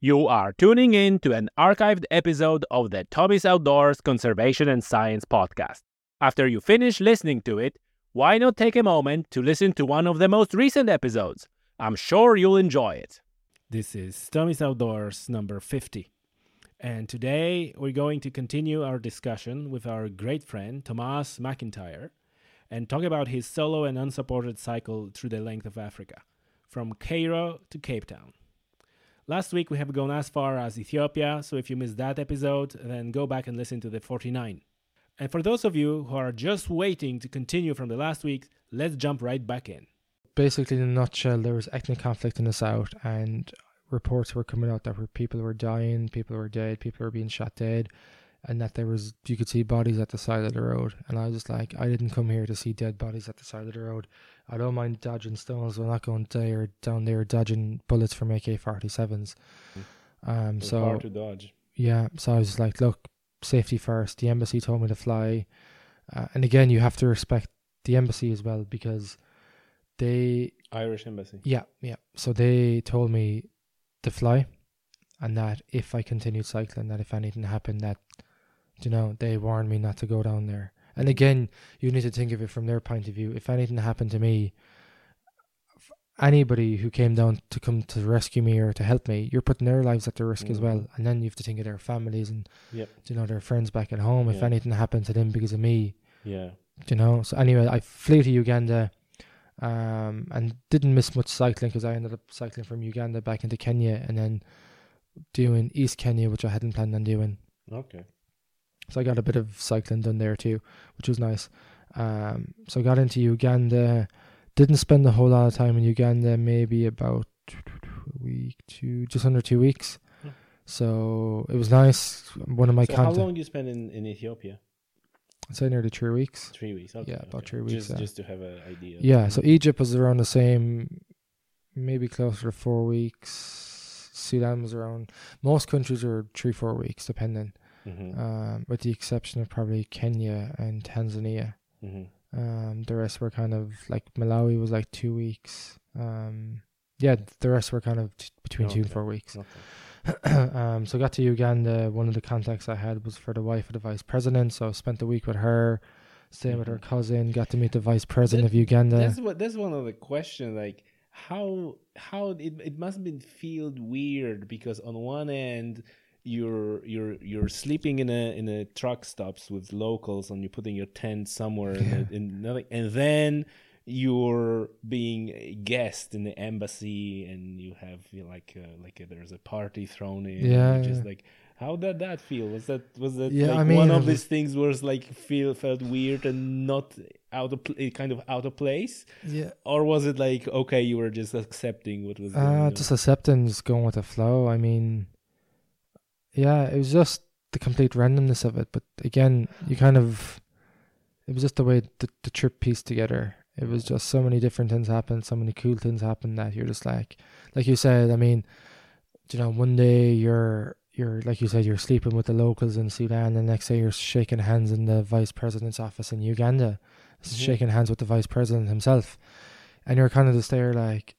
You are tuning in to an archived episode of the Tommy's Outdoors Conservation and Science podcast. After you finish listening to it, why not take a moment to listen to one of the most recent episodes? I'm sure you'll enjoy it. This is Tommy's Outdoors number 50. And today we're going to continue our discussion with our great friend Tomás Mac an t-Saoir and talk about his solo and unsupported cycle through the length of Africa, from Cairo to Cape Town. Last week we have gone as far as Ethiopia, so if you missed that episode, then go back and listen to the 49. And for those of you who are just waiting to continue from the last week, let's jump right back in. Basically, in a nutshell, there was ethnic conflict in the south, and reports were coming out that people were dying, people were dead, people were being shot dead, and that there was you could see bodies at the side of the road. And I was just like, I didn't come here to see dead bodies at the side of the road. I don't mind dodging stones. We're not going there down there dodging bullets from AK forty sevens. Um, It's so hard to dodge. yeah, so I was like, look, safety first. The embassy told me to fly, uh, and again, you have to respect the embassy as well because they Irish embassy. yeah, yeah. So they told me to fly, and that if I continued cycling, that if anything happened, that you know they warned me not to go down there. And again, you need to think of it from their point of view. If anything happened to me, anybody who came down to come to rescue me or to help me, you're putting their lives at the risk as Mhm. well. And then you have to think of their families and Yep. you know their friends back at home. If Yeah. anything happened to them because of me, Yeah. you know. So anyway, I flew to Uganda, um, and didn't miss much cycling because I ended up cycling from Uganda back into Kenya and then doing East Kenya, which I hadn't planned on doing. Okay. So I got a bit of cycling done there too, which was nice. Um, so I got into Uganda. Didn't spend a whole lot of time in Uganda, maybe about a week, two, just under two weeks. Hmm. So it was nice. One of my so how long do you spend in, in Ethiopia? I'd say nearly three weeks. Three weeks. Okay, Yeah, about okay. three weeks, Just, yeah. just to have an idea. Yeah, so Egypt was around the same, maybe closer to four weeks. Sudan was around. Most countries are three, four weeks, depending, Mm-hmm. um, with the exception of probably Kenya and Tanzania. mm-hmm. Um, the rest were kind of like Malawi was like two weeks. Um, yeah, the rest were kind of t- between two and four weeks. Okay. um, so got to Uganda. One of the contacts I had was for the wife of the vice president. So I spent the week with her, staying with her Mhm. cousin. Got to meet the vice president of Uganda. That's what. That's one of the questions. Like how how it it must been feel weird because on one end you're you're you're sleeping in a in a truck stops with locals and you're putting your tent somewhere in, a, in nothing and then you're being a guest in the embassy and you have you know, like uh, like uh, there's a party thrown in Yeah, which is yeah. like how did that feel was that was that Yeah, like I mean, one of these things was like feel felt weird and not out of kind of out of place yeah. or was it like okay you were just accepting what was Uh, just accepting, just going with the flow. I mean, yeah, it was just the complete randomness of it. But again, you kind of, it was just the way the, the trip pieced together. It was just so many different things happened, so many cool things happened that you're just like, like you said. I mean, you know, one day you're you're like you said you're sleeping with the locals in Sudan, and the next day you're shaking hands in the vice president's office in Uganda, Mhm. shaking hands with the vice president himself, and you're kind of just there like,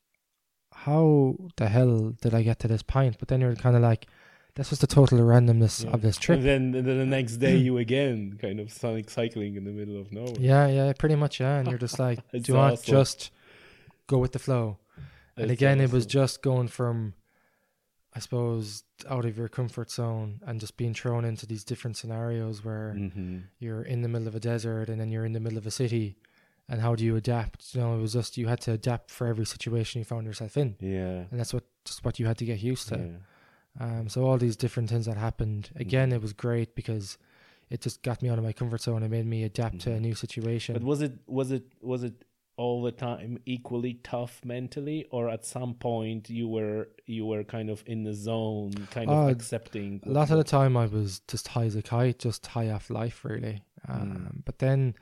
how the hell did I get to this point? But then you're kind of like, that's just the total randomness Yeah. of this trip. and then, and then the next day you again kind of sonic cycling in the middle of nowhere Yeah, yeah, pretty much, yeah. And you're just like, do you want awesome. just go with the flow? and That's again, it was just going from, I suppose, out of your comfort zone and just being thrown into these different scenarios where Mhm. you're in the middle of a desert and then you're in the middle of a city. And how do you adapt? You know, it was just you had to adapt for every situation you found yourself in, yeah and that's what just what you had to get used to. yeah Um, so all these different things that happened. Again, it was great because it just got me out of my comfort zone It made me adapt to a Mhm. new situation. but was it was it was it all the time equally tough mentally or at some point you were you were kind of in the zone kind of Oh, accepting a lot of the time I was just high as a kite, just high off life, really. Um, Mm. But then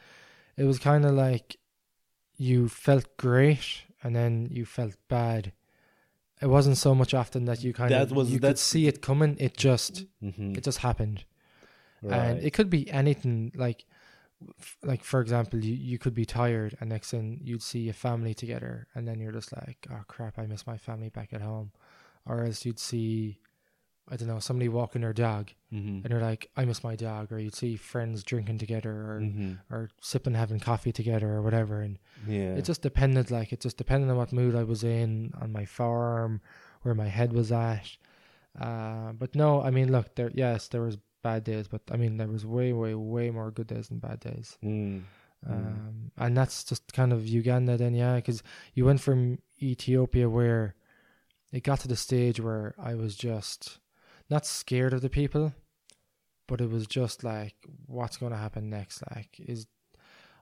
it was kind of like you felt great and then you felt bad. It wasn't so much often that you kind That of was- you could see it coming. It just Mhm. it just happened. right. and it could be anything like f- like for example you, you could be tired and next thing you'd see a family together and then you're just like oh crap i miss my family back at home or else you'd see I don't know somebody walking their dog, Mm-hmm. and they're like, "I miss my dog," or you'd see friends drinking together, or Mm-hmm. or sipping, having coffee together, or whatever, and Yeah. it just depended. Like it just depended on what mood I was in, on my farm, where my head was at. Uh, but no, I mean, look, there. Yes, there was bad days, but I mean, there was way, way, way more good days than bad days. Mm. Mm. Um, and that's just kind of Uganda then, yeah, because you went from Ethiopia where it got to the stage where I was just not scared of the people, but it was just like, what's going to happen next? Like, is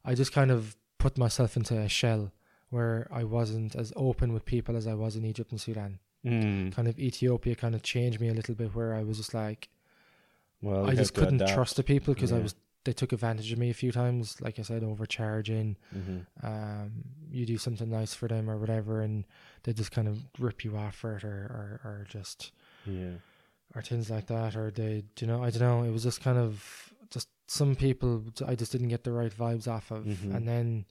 I just kind of put myself into a shell where I wasn't as open with people as I was in Egypt and Sudan. Mm. Kind of Ethiopia kind of changed me a little bit where I was just like, Well, I just couldn't adapt. trust the people because I was. They took advantage of me a few times, like I said, overcharging. Mhm. Um, you do something nice for them or whatever, and they just kind of rip you off for it, or or, or just Yeah. Or things like that, or they, do you know, I don't know. It was just kind of just some people I just didn't get the right vibes off of, Mhm. and then,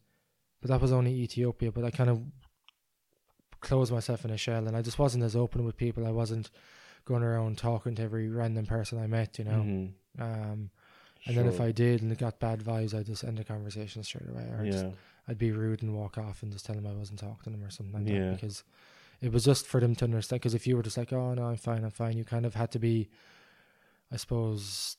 but that was only Ethiopia. But I kind of closed myself in a shell, and I just wasn't as open with people. I wasn't going around talking to every random person I met, you know. Mhm. Um, and then if I did and it got bad vibes, I'd just end the conversation straight away, or just. I'd be rude and walk off and just tell them I wasn't talking to them or something like Yeah. that because it was just for them to understand. Because if you were just like, "Oh no, I'm fine, I'm fine," you kind of had to be, I suppose,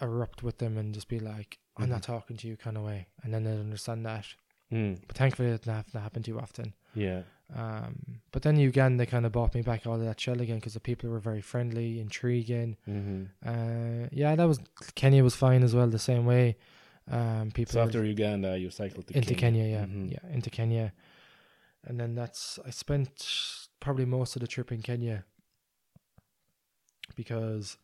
erupt with them and just be like, "I'm not talking to you," kind of way, and then they'd understand that. Mm. But thankfully, it didn't have to happen too often. Yeah. Um, but then again, they kind of brought me back out of that shell again because the people were very friendly, intriguing. Mm-hmm. Uh, yeah, that was Kenya was fine as well, the same way. Um, people So after Uganda, you cycled to into Kenya, yeah, Mhm. yeah, into Kenya, and then that's I spent probably most of the trip in Kenya because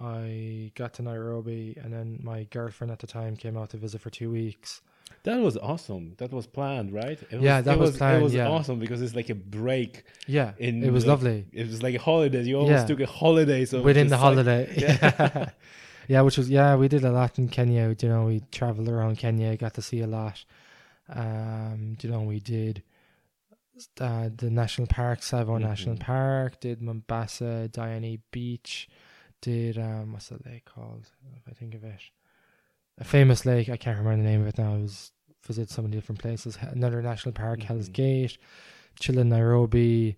I got to Nairobi, and then my girlfriend at the time came out to visit for two weeks. That was awesome. That was planned, right? It Yeah, was, that it was It planned, was yeah. awesome because it's like a break. Yeah, it was the- lovely It was like a holiday. You almost Yeah. took a holiday. So within the like- holiday. Yeah. Yeah. which was yeah, we did a lot in Kenya. You know, we traveled around Kenya, got to see a lot. Um, you know, we did uh, the national park, Tsavo National Mhm. Park, did Mombasa, Diani Beach, did um, what's the lake called? If I think of it, a famous lake. I can't remember the name of it now. I was visit so many different places. Another national park, Hell's Mhm. Gate, chill in Nairobi.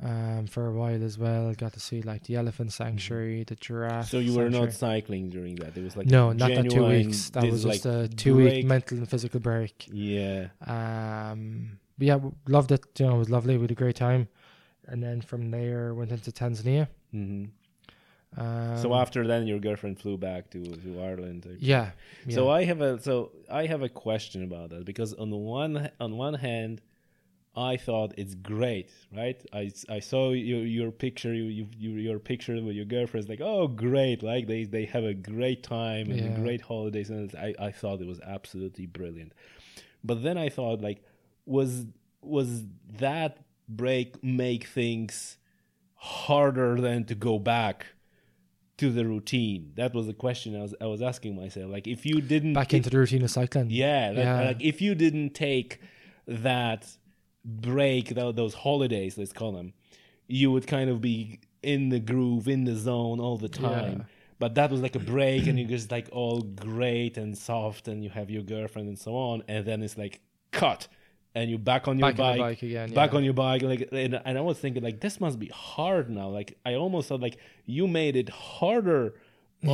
Um, for a while as well, got to see like the elephant sanctuary, the giraffe. So you were sanctuary. not cycling during that. It was like no, not that two weeks. That was just like a two week mental and physical break. Yeah. Um, but yeah, loved it. You know, it was lovely. We had a great time, and then from there went into Tanzania. hmm Um, so after then, your girlfriend flew back to to Ireland. yeah, yeah. So I have a so I have a question about that because on the one on one hand, I thought it's great, right? I, I saw your your picture, you, you, you your picture with your girlfriend. It's like, oh, great! Like they they have a great time and Yeah. great holidays, and I I thought it was absolutely brilliant. But then I thought, like, was was that break make things harder than to go back? To the routine. That was the question I was I was asking myself. Like, if you didn't back into the routine of cycling. yeah, like, Yeah. like if you didn't take that break, tho- those holidays, let's call them, you would kind of be in the groove, in the zone all the time. Yeah. But that was like a break, and you're just like all great and soft, and you have your girlfriend and so on, and then it's like cut, and you're back on your back bike, the bike again. back yeah. on your bike like and, and i was thinking like this must be hard now like i almost thought like you made it harder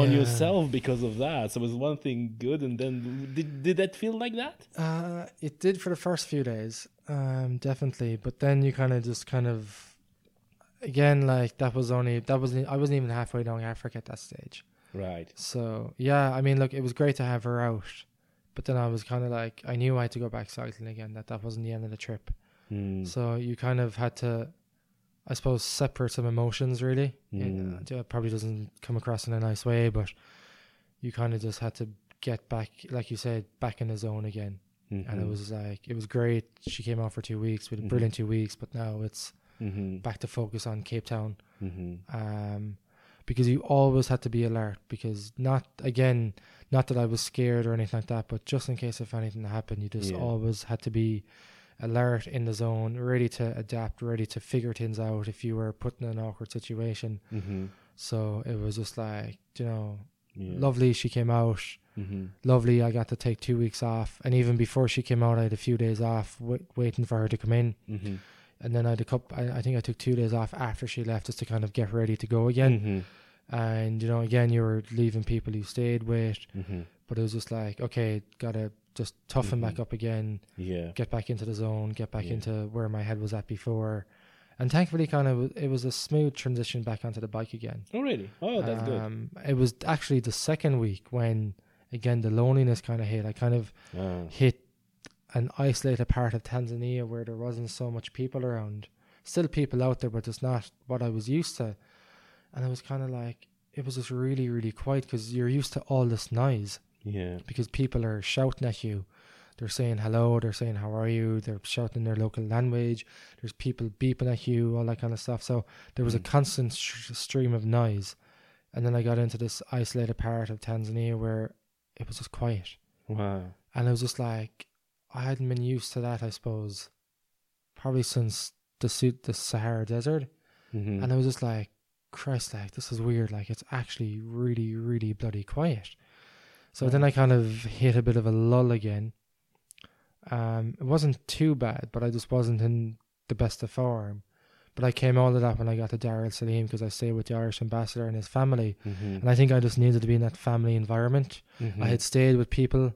on Yeah. yourself because of that so it was one thing good and then did, did that feel like that Uh, it did for the first few days, um, definitely. But then you kind of just kind of, again, like that was only that wasn't I wasn't even halfway down Africa at that stage. right So yeah, I mean, look, it was great to have her out, but then I was kind of like I knew I had to go back cycling again. That that wasn't the end of the trip. Hmm. So you kind of had to, I suppose, separate some emotions. Really, Mm. it, probably doesn't come across in a nice way, but you kind of just had to get back, like you said, back in the zone again and it Mhm. was like it was great. She came out for two weeks. We had a Mhm. brilliant two weeks, but now it's Mhm. back to focus on Cape Town. Mhm. Um, because you always had to be alert. Because not again, not that I was scared or anything like that, but just in case if anything happened, you just Yeah. always had to be alert in the zone, ready to adapt, ready to figure things out if you were put in an awkward situation. Mhm. So it was just like you know, Yeah. lovely. She came out. Mm-hmm. Lovely. I got to take two weeks off, and even before she came out, I had a few days off, w- waiting for her to come in. Mm-hmm. And then I had a couple. I, I think I took two days off after she left, just to kind of get ready to go again. Mm-hmm. And you know, again, you were leaving people you stayed with, Mm-hmm. but it was just like, okay, gotta just toughen back Mhm. up again, Yeah. get back into the zone, get back Yeah. into where my head was at before. And thankfully, kind of, it was a smooth transition back onto the bike again. Oh, really? Oh, that's good. um, It was actually the second week when, again, the loneliness kind of hit. I kind of Ah. hit an isolated part of Tanzania where there wasn't so much people around. Still people out there, but just not what I was used to. And it was kind of like, it was just really, really quiet because you're used to all this noise Yeah. because people are shouting at you. They're saying hello, they're saying how are you, they're shouting in their local language, there's people beeping at you, all that kind of stuff. So there was a Mm. constant sh- stream of noise. And then I got into this isolated part of Tanzania where it was just quiet. Wow. And it was just like, I hadn't been used to that, I suppose, probably since the, the Sahara Desert. Mm-hmm. And I was just like, Christ, like, this is weird. Like, it's actually really, really bloody quiet. So then I kind of hit a bit of a lull again. Um, it wasn't too bad, but I just wasn't in the best of form. But I came all of that when I got to Dar es Salaam because I stayed with the Irish ambassador and his family. mm-hmm. And I think I just needed to be in that family environment. I had stayed with people,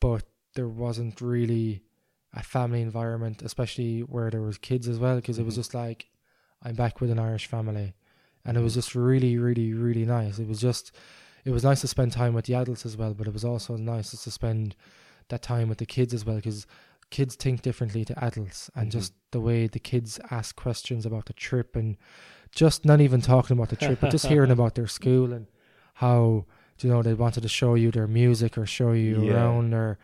but there wasn't really a family environment, especially where there was kids as well, because it was Mhm. just like I'm back with an Irish family, and it was just really, really, really nice. It was just, it was nice to spend time with the adults as well, but it was also nice to spend that time with the kids as well, because kids think differently to adults, and Mhm. just the way the kids ask questions about the trip, and just not even talking about the trip, but just hearing about their school and how you know they wanted to show you their music or show you Yeah. around or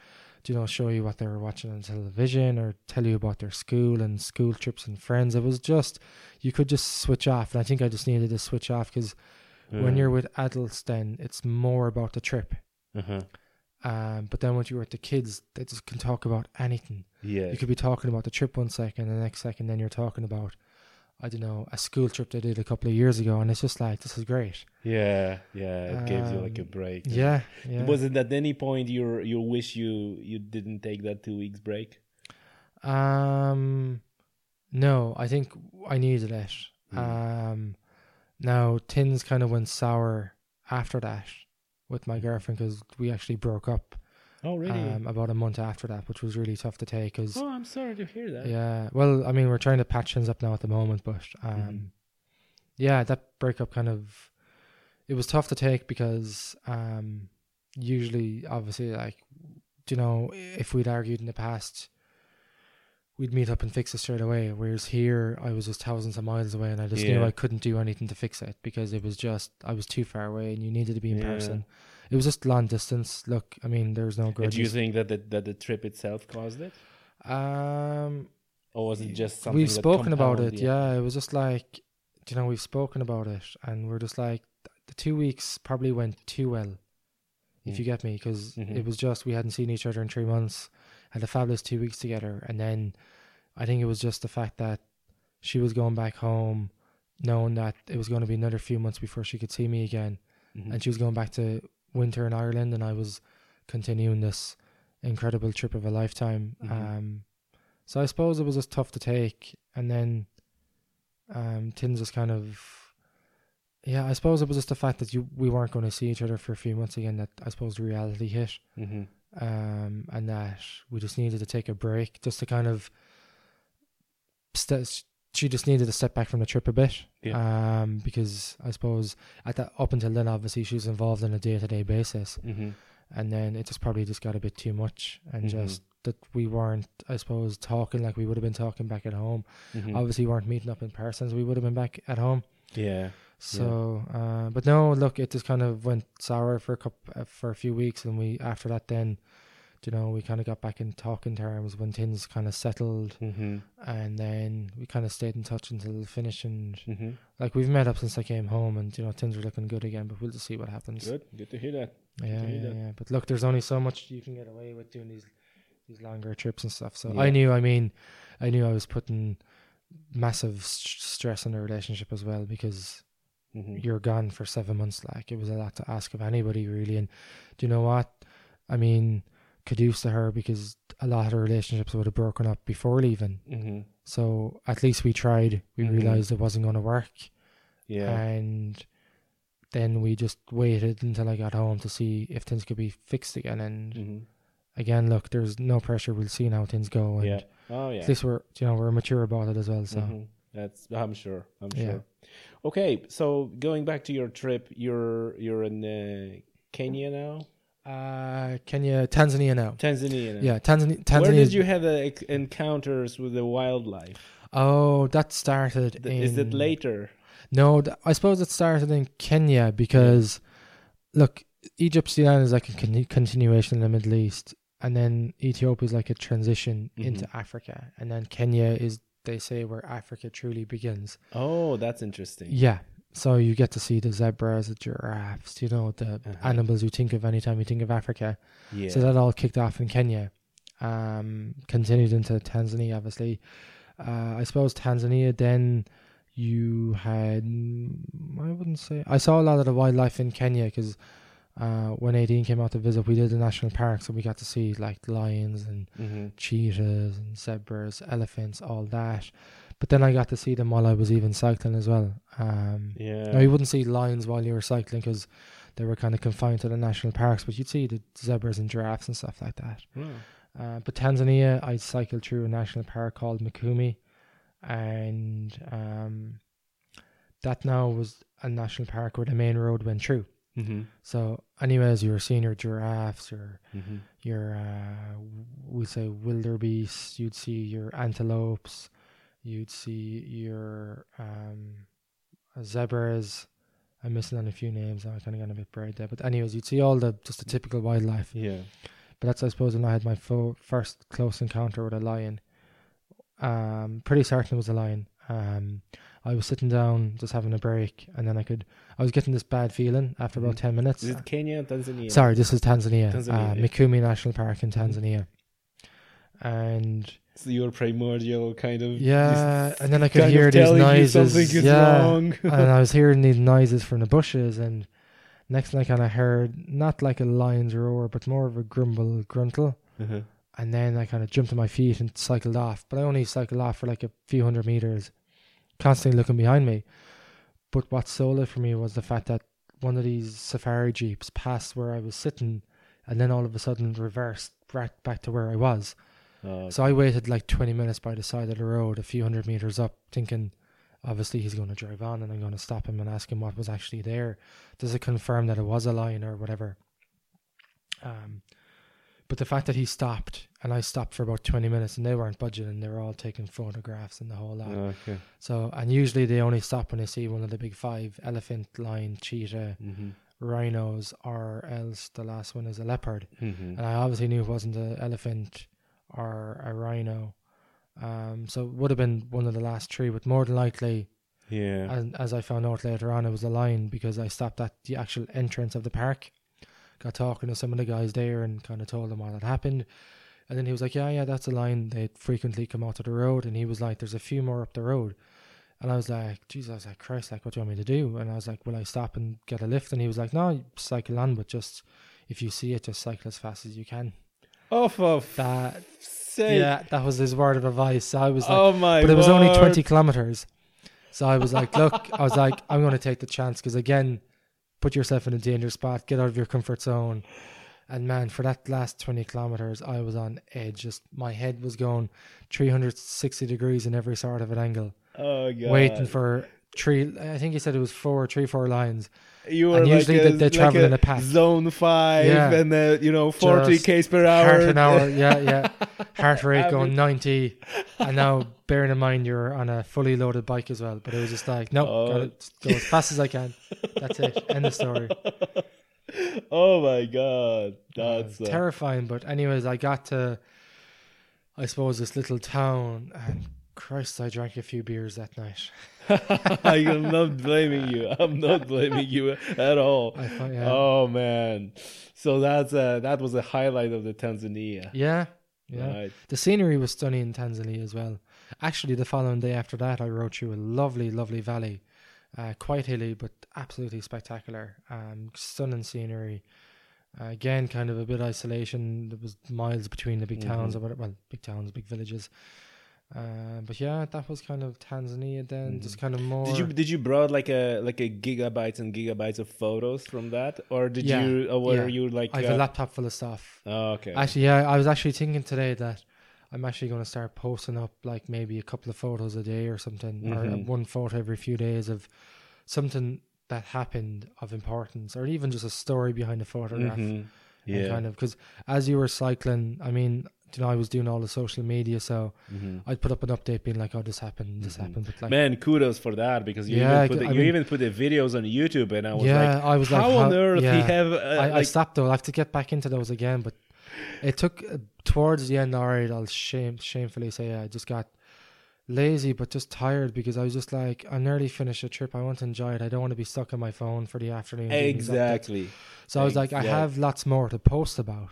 you know show you what they were watching on television or tell you about their school and school trips and friends. It was just you could just switch off. And i think i just needed to switch off because when you're with adults then it's more about the trip. Uh-huh. um, but then when you're with the kids they just can talk about anything. Yeah, you could be talking about the trip one second the next second then you're talking about i don't know a school trip they did a couple of years ago and it's just like this is great yeah, yeah. It gives you like a Um, break. yeah yeah Was it at any point you you wish you you didn't take that two weeks break? Um, no, I think I needed it. Mm. Um, now Tins kind of went sour after that with my girlfriend because we actually broke up Oh, really? um, about a month after that, which was really tough to take. Because oh, I'm sorry to hear that. yeah, well, I mean, we're trying to patch things up now at the moment, but um, Mhm. yeah, that breakup kind of it was tough to take because um, usually, obviously, like you know, if we'd argued in the past, we'd meet up and fix it straight away. Whereas here, I was just thousands of miles away, and I just knew I couldn't do anything to fix it because it was just I was too far away, and you needed to be in Yeah. person. It was just long distance. Look, I mean, there's no grudges. do you think that the, that the trip itself caused it, um, or was it just something? we've spoken about it yeah it was just like you know we've spoken about it and we're just like the two weeks probably went too well if Mm. you get me because Mhm. it was just we hadn't seen each other in three months had a fabulous two weeks together and then i think it was just the fact that she was going back home knowing that it was going to be another few months before she could see me again Mhm. and she was going back to winter in ireland and i was continuing this incredible trip of a lifetime Mhm. um so I suppose it was just tough to take, and then um, Tins was kind of, yeah. I suppose it was just the fact that you we weren't going to see each other for a few months again. That I suppose the reality hit, Mhm. um, and that we just needed to take a break, just to kind of. St- she just needed to step back from the trip a bit, um, because I suppose at that up until then, obviously she was involved on a day to day basis, Mhm. and then it just probably just got a bit too much, and Mhm. just that we weren't, I suppose, talking like we would have been talking back at home Mhm. obviously we weren't meeting up in person, so we would have been back at home. Yeah. So, uh, but no, look, it just kind of went sour for a couple, uh, for a few weeks, and we after that, then, you know, we kind of got back in talking terms when things kind of settled, Mhm. and then we kind of stayed in touch until the finish, and Mhm. like we've met up since I came home, and you know, things are looking good again. But we'll just see what happens. Good. Good to hear that. Yeah, hear yeah, that. yeah. But look, there's only so much you can get away with doing these these longer trips and stuff. So Yeah. I knew. I mean, I knew I was putting massive s- stress on the relationship as well because Mhm. you're gone for seven months. Like it was a lot to ask of anybody, really. And do you know what? I mean, kudos to her because a lot of her relationships would have broken up before leaving. Mhm. So at least we tried. We Mhm. realized it wasn't going to work, Yeah. and then we just waited until I got home to see if things could be fixed again. And Mhm. again, look, there's no pressure. We'll see how things go. And Yeah. Oh yeah. at least we're, you know, we're mature about it as well. So Mhm. That's I'm sure. I'm Yeah. sure. Okay, so going back to your trip, you're you're in uh, Kenya now, uh, Kenya, Tanzania now. Tanzania. Now. Yeah, Tanzania. Tanzania. Where did you have uh, encounters with the wildlife? Oh, that started. Th- Is it later? No, th- I suppose it started in Kenya because, look, Egypt, Sudan is like a con- continuation in the Middle East, and then Ethiopia is like a transition Mhm. into Africa, and then Kenya is they say where Africa truly begins. Oh, that's interesting. Yeah, so you get to see the zebras, the giraffes, you know, the Uh-huh. animals you think of anytime you think of Africa. Yeah. So that all kicked off in Kenya, um, continued into Tanzania, obviously. Uh, I suppose Tanzania, then you had, I wouldn't say, I saw a lot of the wildlife in Kenya because uh, when 18 came out to visit, we did the national park, so we got to see like lions and hmm cheetahs and zebras, elephants, all that. But then I got to see them while I was even cycling as well. Um, Yeah. now you wouldn't see lions while you were cycling because they were kind of confined to the national parks, but you'd see the zebras and giraffes and stuff like that. Oh. Uh, but Tanzania, I cycled through a national park called Mikumi, and um, that now was a national park where the main road went through. Mm-hmm. So, anyways, you were seeing your giraffes, your Mm-hmm. your uh, we say wildebeests. You'd see your antelopes. You'd see your um, zebras. I'm missing on a few names. I kind of got a bit buried there, but anyways, you'd see all the just the typical wildlife. Yeah. But that's I suppose when I had my fo- first close encounter with a lion. Um, pretty certain it was a lion. Um, I was sitting down just having a break, and then I could I was getting this bad feeling after about Mhm. ten minutes. Is it Kenya or Tanzania? Sorry, this is Tanzania, Tanzania, uh. Mikumi National Park in Mhm. Tanzania, and your primordial kind of yeah, and then I could hear these noises. yeah, and I was hearing these noises from the bushes, and next thing I kind of heard not like a lion's roar, but more of a grumble, gruntle. uh-huh. And then I kind of jumped to my feet and cycled off. But I only cycled off for like a few hundred meters, constantly looking behind me. But what sold it for me was the fact that one of these safari jeeps passed where I was sitting and then all of a sudden reversed right back to where I was. Oh, So I waited like 20 minutes by the side of the road, a few hundred meters up, thinking obviously he's going to drive on and I'm going to stop him and ask him what was actually there. Does it confirm that it was a lion or whatever? Um, but the fact that he stopped and I stopped for about 20 minutes and they weren't budging and they were all taking photographs and the whole lot. okay. So, and usually they only stop when they see one of the big five elephant, lion, cheetah, Mm-hmm. rhinos, or else the last one is a leopard Mm-hmm. and I obviously knew it wasn't an elephant or a rhino. Um, so it would have been one of the last three, but more than likely, Yeah. and as I found out later on, it was a lion because I stopped at the actual entrance of the park, got talking to some of the guys there, and kind of told them what had happened. And then he was like, "Yeah, yeah, that's a lion. They frequently come out to the road." And he was like, "There's a few more up the road." And I was like, "Jesus, I was like, Christ, like, what do you want me to do?" And I was like, "Will I stop and get a lift?" And he was like, "No, cycle on, but just if you see it, just cycle as fast as you can." Oh, Off of That sake. yeah, that was his word of advice. So I was like, oh my but it was only word. 20 kilometers. So I was like, look, I was like, I'm going to take the chance because again, put yourself in a dangerous spot, get out of your comfort zone. And man, for that last 20 kilometers, I was on edge. Just my head was going 360 degrees in every sort of an angle, Oh god. waiting for three. I think he said it was four, three, four lines. you were and like usually a, they- they like travel in a pack. Zone five Yeah. and uh, you know forty Just k's per hour. Heart an hour, yeah, yeah. Heart rate going 90. And now, bearing in mind, you're on a fully loaded bike as well. But it was just like, no, Oh. gotta go as fast as I can. That's it. End of story. oh my god, that's uh, terrifying. But, anyways, I got to, I suppose, this little town. And Christ, I drank a few beers that night. I'm not blaming you. I'm not blaming you at all. Thought, yeah. Oh man, so that's uh, that was a highlight of the Tanzania. Yeah. Yeah. Right. The scenery was stunning in Tanzania as well. Actually, the following day after that, I rode through a lovely, lovely valley. Uh, quite hilly, but absolutely spectacular. Um, stunning scenery. Uh, again, kind of a bit isolation. There was miles between the big towns Mhm. or. Well, big towns, big villages. Uh, but yeah, that was kind of Tanzania. Then just kind of more. Mm-hmm. Did you did you brought like a like a gigabytes and gigabytes of photos from that, or did Yeah, you or were yeah. you like? I have a uh, laptop full of stuff. oh, okay. Actually, yeah, I was actually thinking today that I'm actually going to start posting up like maybe a couple of photos a day or something, or Mhm. one photo every few days of something that happened of importance, or even just a story behind a photograph. Mhm. and Yeah. kind of because as you were cycling, I mean, you know, I was doing all the social media, so Mhm. I'd put up an update being like, "Oh, this happened, this Mhm. happened." But like, Man, kudos for that because you Yeah, even put the, you mean- even put the videos on YouTube, and I was yeah, like, I was how like, on earth yeah. he have uh, I, I stopped though. I have to get back into those again, but it took uh, towards the end. All right, I'll shame shamefully say I just got lazy, but just tired because I was just like, I nearly finished a trip. I want to enjoy it. I don't want to be stuck on my phone for the afternoon. doing these updates. exactly. So I was like, I have lots more to post about.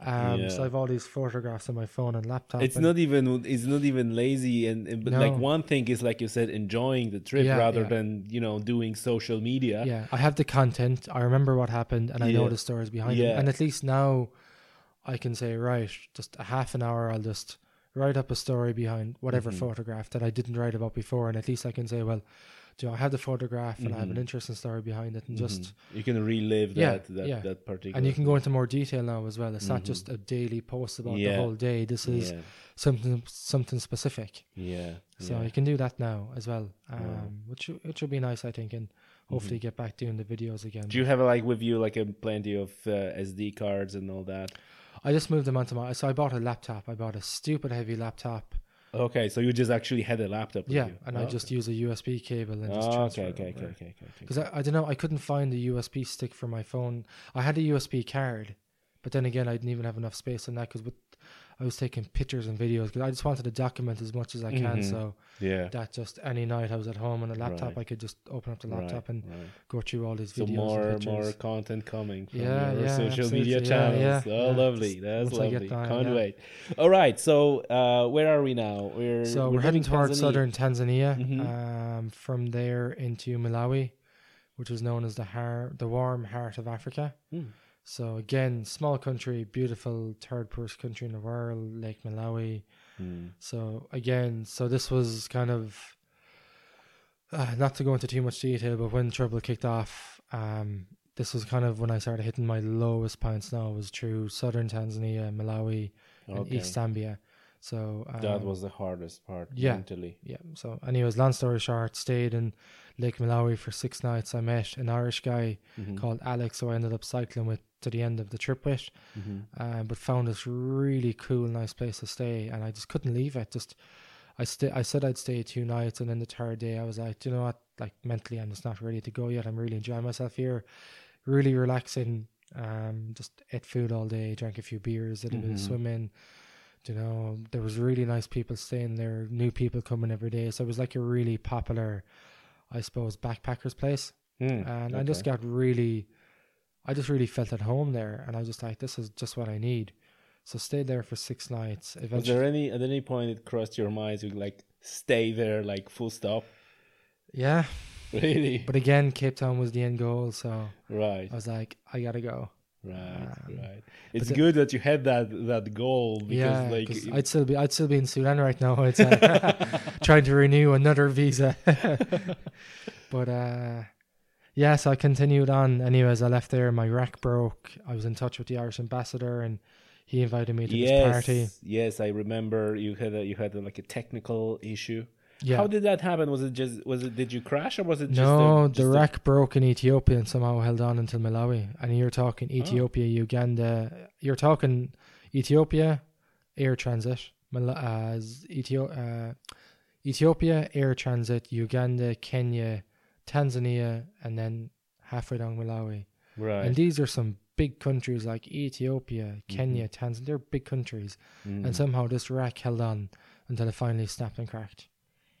Um, Yeah. so I have all these photographs on my phone and laptop. It's and- not even it's not even lazy, and, and- but like one thing is like you said, enjoying the trip Yeah, rather yeah. than you know doing social media. yeah, I have the content. I remember what happened, and I know the stories behind Yeah. it. And at least now, I can say, right, just a half an hour, I'll just write up a story behind whatever Mhm. photograph that I didn't write about before, and at least I can say, well, do you know, I have the photograph and I have an Mhm. interesting story behind it, and just Mhm. you can relive Yeah, that that, yeah. that particular. and you can go into more detail now as well. It's not Mhm. just a daily post about Yeah. the whole day. This is something something specific. yeah. So you can do that now as well, um, which which will be nice, I think, and hopefully get back doing the videos again. Do you have like with you like a plenty of uh, SD cards and all that? I just moved them onto my. So I bought a laptop. I bought a stupid heavy laptop. Okay, so you just actually had a laptop. With Yeah, you. and I Oh, just use a USB cable and just Oh, transfer okay, it okay, okay, okay, okay, okay. Because I, I don't know, I couldn't find the USB stick for my phone. I had a USB card, but then again, I didn't even have enough space on that because I was taking pictures and videos because I just wanted to document as much as I can. Mhm. So Yeah. that just any night I was at home on a laptop, Right. I could just open up the laptop right, and right. go through all these So videos. more more content coming from Yeah, your yeah, social media. Yeah, channels. yeah, oh, yeah. lovely. That's once I get lovely. time, Can't wait. All right. So uh, where are we now? We're So we're, heading towards Tanzania. southern Tanzania. Mhm. Um, from there into Malawi, which is known as the har- the warm heart of Africa. Hmm. So again, small country, beautiful third poorest country in the world, Lake Malawi. Hmm. So again, so this was kind of uh, not to go into too much detail, but when trouble kicked off, um, this was kind of when I started hitting my lowest points. Now was through southern Tanzania, Malawi, and East Zambia. So um, that was the hardest part yeah. mentally. yeah. So, anyways, long story short, stayed in Lake Malawi for six nights. I met an Irish guy Mhm. called Alex, who I ended up cycling with to the end of the trip with, Mhm. um, but found this really cool, nice place to stay, and I just couldn't leave it. Just, I st- I said I'd stay two nights, and then the third day I was like, "Do you know what? Like mentally, I'm just not ready to go yet. I'm really enjoying myself here, really relaxing. Um, just ate food all day, drank a few beers, did a bit of Mhm. swimming." You know, there was really nice people staying there, new people coming every day. So it was like a really popular, I suppose, backpackers place. Hmm, And I just got really, I just really felt at home there. And I was just like, this is just what I need. So stayed there for six nights. Was Eventually, there any at any point it crossed your mind to like stay there like full stop? yeah. Really? But again, Cape Town was the end goal. So right. I was like, I gotta go. Right, Um, right. It's good that you had that that goal because yeah, like it- I'd still be, I'd still be in Sudan right now. It's uh, trying to renew another visa. but uh, yeah, so I continued on. Anyways, I left there. My rack broke. I was in touch with the Irish ambassador, and he invited me to yes, this party. yes, I remember you had a, you had a, like a technical issue. Yeah. How did that happen? Was it just was it did you crash or was it just no, a, the just a- rack broke in Ethiopia and somehow held on until Malawi. And you're talking Ethiopia, Uganda. You're talking Ethiopia, air transit. Mal- uh, Ethio- uh, Ethiopia, air transit. Uganda, Kenya, Tanzania, and then halfway down Malawi. right? And these are some big countries like Ethiopia, Kenya, Tanzania. They're big countries. Mm, And somehow this rack held on until it finally snapped and cracked.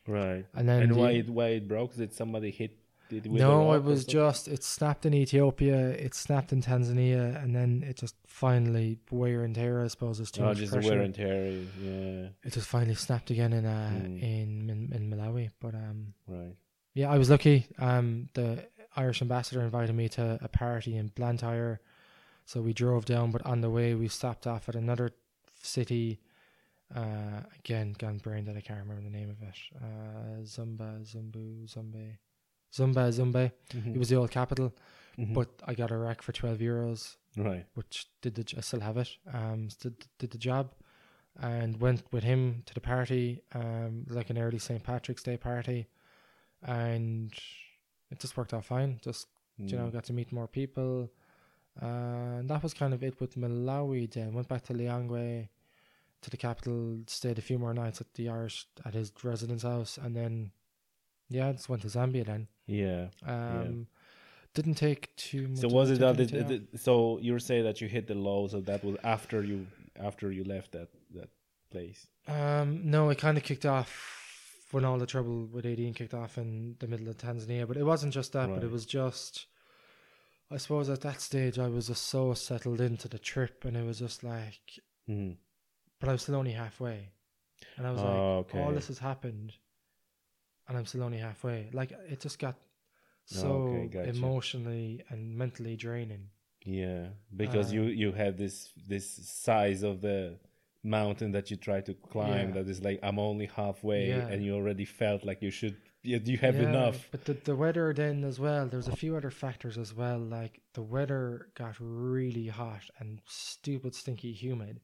Right. And then And the- why it why it broke? Did somebody hit? Did it with no, it was just it snapped in Ethiopia, it snapped in Tanzania, and then it just finally wear and tear. I suppose is too oh, much just pressure. wear and tear. Yeah, It just finally snapped again in uh, Mm. in, in in Malawi. But um, right. yeah, I was lucky. Um, the Irish ambassador invited me to a party in Blantyre, so we drove down. But on the way, we stopped off at another city. Uh, again, gone brain that I can't remember the name of it. Uh, Zumba, Zumbu, Zumbe, Zumba, Zumbe. Mhm. It was the old capital, Mhm. but I got a rack for twelve euros, right. which did the. I still have it. Um, did did the job, and went with him to the party. Um, like an early St Patrick's Day party, and it just worked out fine. Just you know, Mm. got to meet more people. Uh, and that was kind of it with Malawi then. Went back to Lilongwe, to the capital, stayed a few more nights at the Irish, at his residence house, and then, yeah, just went to Zambia then. Yeah. Um, Didn't take too much. So was it that didn't it, it- so you were saying that you hit the low, so that was after you after you left that that place. Um, no, it kind of kicked off when all the trouble with ADN kicked off in the middle of Tanzania. But it wasn't just that, but it was just, I suppose at that stage I was just so settled into the trip, and it was just like, Mhm. But I was still only halfway, and I was Oh, like, all this has happened, and I'm still only halfway. Like it just got so Okay, gotcha. emotionally and mentally draining. Yeah, because Uh, you you had this this size of the mountain that you try to climb Yeah. that is like I'm only halfway, Yeah. and you already felt like you should you, you have Yeah, enough. But the, the weather then as well, there's a few other factors as well. Like the weather got really hot and stupid, stinky, humid.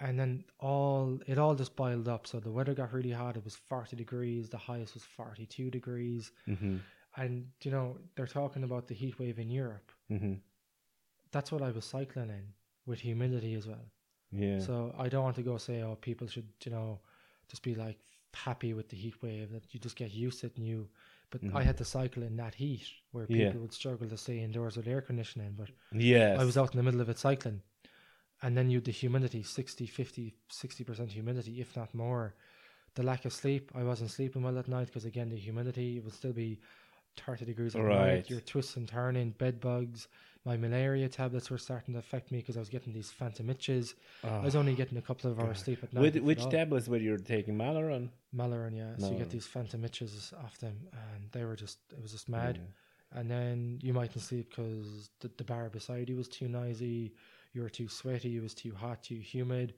And then all it all just boiled up. So the weather got really hot. It was 40 degrees. The highest was 42 degrees. hmm And, you know, they're talking about the heat wave in Europe. hmm That's what I was cycling in with humidity as well. Yeah. So I don't want to go say, oh, people should, you know, just be like happy with the heat wave that you just get used to it and you. But I Mhm. had to cycle in that heat where people Yeah. would struggle to stay indoors with air conditioning. But yes. I was out in the middle of it cycling. And then you the humidity 60, 50, 60% humidity, if not more. The lack of sleep, I wasn't sleeping well at night because, again, the humidity it would still be 30 degrees at Right. night. You're twisting, turning, bed bugs. My malaria tablets were starting to affect me because I was getting these phantom itches. I was Oh, only ah, getting a couple of hours God. sleep at night. Which, which all. tablets were you taking? Malarone. Malarone, yeah. So you get these phantom itches off them, and they were just, it was just mad. Yeah. And then you mightn't sleep because the, the bar beside you was too noisy, you were too sweaty, it was too hot, too humid.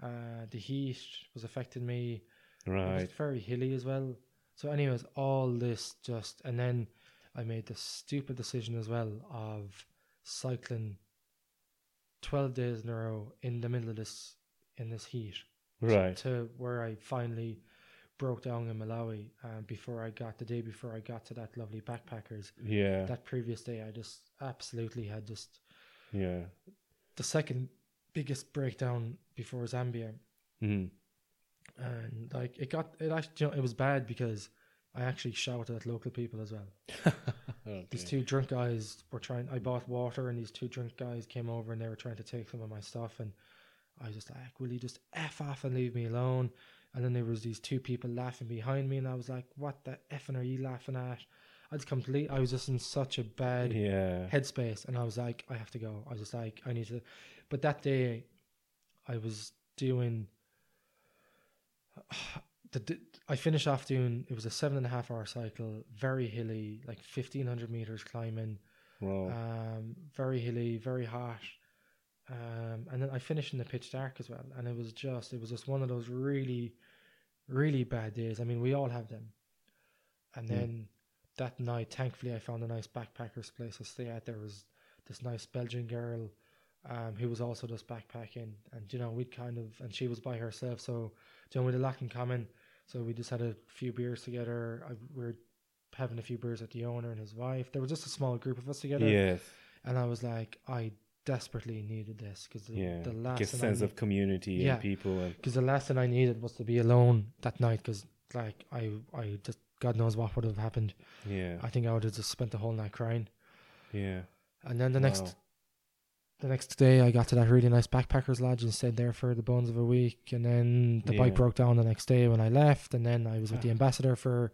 Uh, the heat was affecting me. Right. It was very hilly as well. So, anyways, all this just, and then I made the stupid decision as well of cycling 12 days in a row in the middle of this, in this heat Right. to where I finally broke down in Malawi um, before I got the day before I got to that lovely backpackers. Yeah. That previous day, I just absolutely had just yeah. The second biggest breakdown before Zambia, Mhm. and like it got it actually you know, it was bad because I actually shouted at local people as well. These two drunk guys were trying. I bought water, and these two drunk guys came over, and they were trying to take some of my stuff, and I was just like, "Will you just f off and leave me alone?" And then there was these two people laughing behind me, and I was like, "What the effing are you laughing at?" I just complete. I was just in such a bad Yeah. headspace, and I was like, "I have to go." I was just like, "I need to." But that day, I was doing. The, I finished off doing. It was a seven and a half hour cycle, very hilly, like fifteen hundred meters climbing Well. um, very hilly, very hot. Um, and then I finished in the pitch dark as well. And it was just, it was just one of those really, really bad days. I mean, we all have them. And Hmm. then that night, thankfully, I found a nice backpackers place to stay at. There was this nice Belgian girl um, who was also just backpacking. And, you know, we'd kind of, and she was by herself. So, you know, we had a lot in common. So we just had a few beers together. I, we were having a few beers with the owner and his wife. There was just a small group of us together. yes. And I was like, I desperately needed this because the, Yeah. the last sense of community Yeah. and people and because the last thing I needed was to be alone that night because like I I just God knows what would have happened. yeah. I think I would have just spent the whole night crying. yeah. And then the next the next day I got to that really nice backpackers lodge and stayed there for the bones of a week. And then the bike broke down the next day when I left. And then I was with the ambassador for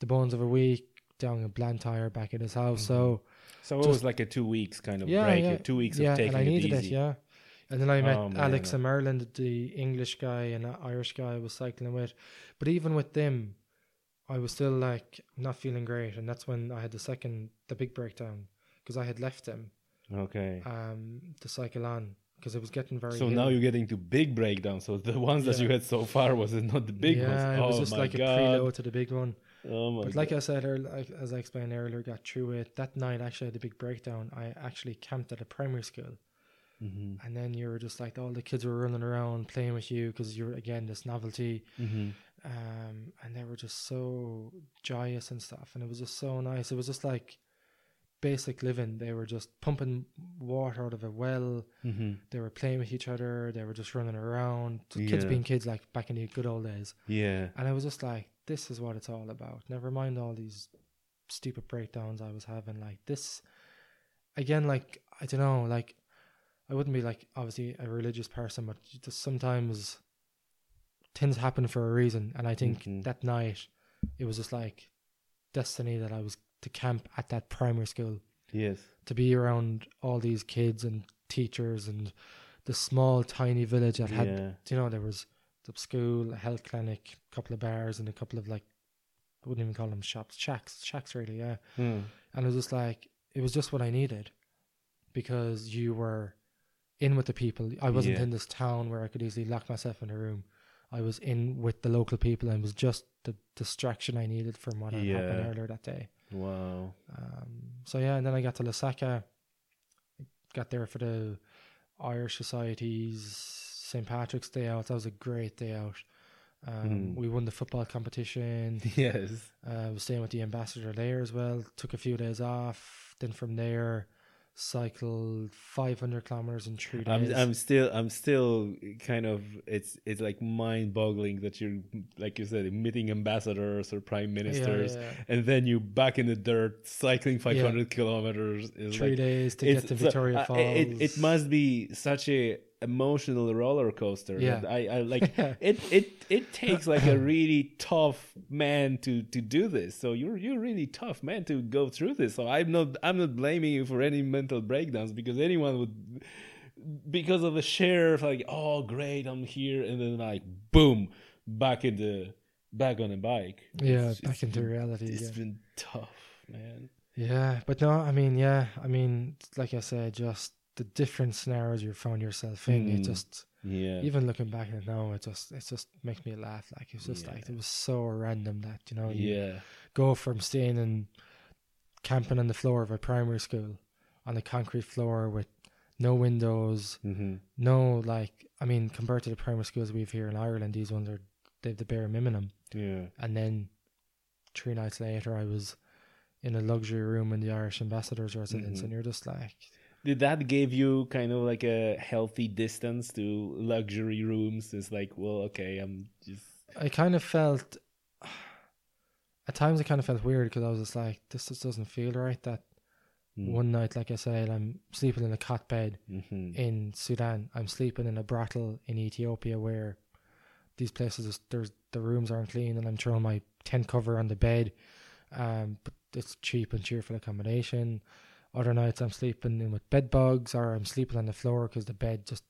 the bones of a week down in Blantyre back at his house. So mm-hmm. So it was like a two weeks kind of yeah, break. yeah, Two weeks yeah, of taking and I needed it it, yeah. And then I oh, met Oh, Alex and Ireland, the English guy and the Irish guy I was cycling with. But even with them, I was still like not feeling great, and that's when I had the second, the big breakdown because I had left him Okay. um, to cycle on because it was getting very. So ill. now you're getting to big breakdowns. So the ones that you had so far was it not the big yeah, ones? it was oh just like god! a preload to the big one. Oh my But like I said earlier, as I explained earlier, got through it. That night, actually, I had a big breakdown. I actually camped at a primary school, hmm and then you were just like all the kids were running around playing with you because you're again this novelty, hmm um, and they were just so joyous and stuff, and it was just so nice. It was just like basic living. They were just pumping water out of a well. hmm They were playing with each other. They were just running around. Kids being kids, like back in the good old days. Yeah. And I was just like, this is what it's all about. Never mind all these stupid breakdowns I was having. Like this, again, like, I don't know, like, I wouldn't be like, obviously, a religious person, but just sometimes things happen for a reason. And I think Mhm. that night, it was just like destiny that I was to camp at that primary school, Yes. to be around all these kids and teachers and the small, tiny village that had yeah. you know, there was the school, a health clinic, a couple of bars, and a couple of like, I wouldn't even call them shops, shacks, shacks really, yeah. Hmm. And it was just like, it was just what I needed because you were in with the people. I wasn't Yeah. in this town where I could easily lock myself in a room. I was in with the local people and was just the distraction I needed from what had happened earlier that day. Wow. Um, so yeah, and then I got to Lusaka. Got there for the Irish Society's St Patrick's Day out. That was a great day out. Um, Mm. We won the football competition. Yes. Uh, was staying with the ambassador there as well. Took a few days off. Then from there, cycled 500 kilometers in three days. I'm I'm still I'm still kind of it's it's like mind boggling that you're like you said meeting ambassadors or prime ministers yeah, yeah. and then you back in the dirt cycling 500 kilometers is Three like days to get to so- Victoria uh, Falls. It, it must be such a emotional roller coaster. Yeah. I, I like it. It it takes like a really tough man to to do this. So you're you're really tough man to go through this. So I'm not I'm not blaming you for any mental breakdowns because anyone would because of the share of like oh great I'm here and then like boom back in the back on a bike. yeah, It's- back it's into been- reality. It's yeah. been tough, man. Yeah, but no, I mean, yeah, I mean, like I said, just the different scenarios you found yourself in. It Mm. just, Yeah. even looking back at it now, it just, it just makes me laugh. Like it's just like it was so random that you know, you yeah. go from staying and camping on the floor of a primary school on a concrete floor with no windows, hmm no like, I mean, compared to the primary schools we've here in Ireland, these ones are they've the bare minimum. Yeah. And then three nights later, I was in a luxury room in the Irish ambassador's residence, Mhm. and you're just like, Did that give you kind of like a healthy distance to luxury rooms? It's like, well, okay, I'm just I kind of felt. At times, I kind of felt weird because I was just like, this just doesn't feel right. That Mm. one night, like I said, I'm sleeping in a cot bed Mhm. in Sudan. I'm sleeping in a brothel in Ethiopia where these places, there's the rooms aren't clean, and I'm throwing my tent cover on the bed. Um, but it's cheap and cheerful accommodation. Other nights I'm sleeping in with bed bugs, or I'm sleeping on the floor because the bed just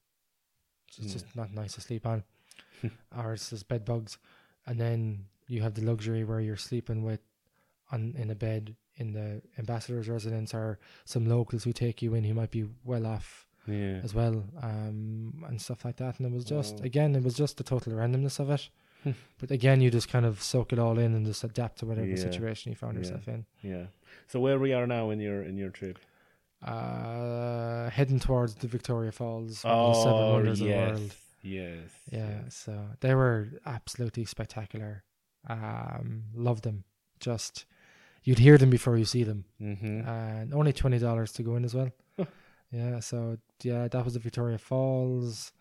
it's Yeah. just not nice to sleep on, or it's just bed bugs. And then you have the luxury where you're sleeping with on in a bed in the ambassador's residence, or some locals who take you in who might be well off yeah. as well, um, and stuff like that. And it was just Wow. again, it was just the total randomness of it. But again, you just kind of soak it all in and just adapt to whatever Yeah. situation you found Yeah. yourself in. Yeah. So where we are now in your in your trip? Uh, heading towards the Victoria Falls, of the seven Oh wonders of the yes, world. yes. Yeah, so they were absolutely spectacular. Um, loved them. Just you'd hear them before you see them, Mm-hmm. and only twenty dollars to go in as well. Yeah, so yeah, that was the Victoria Falls.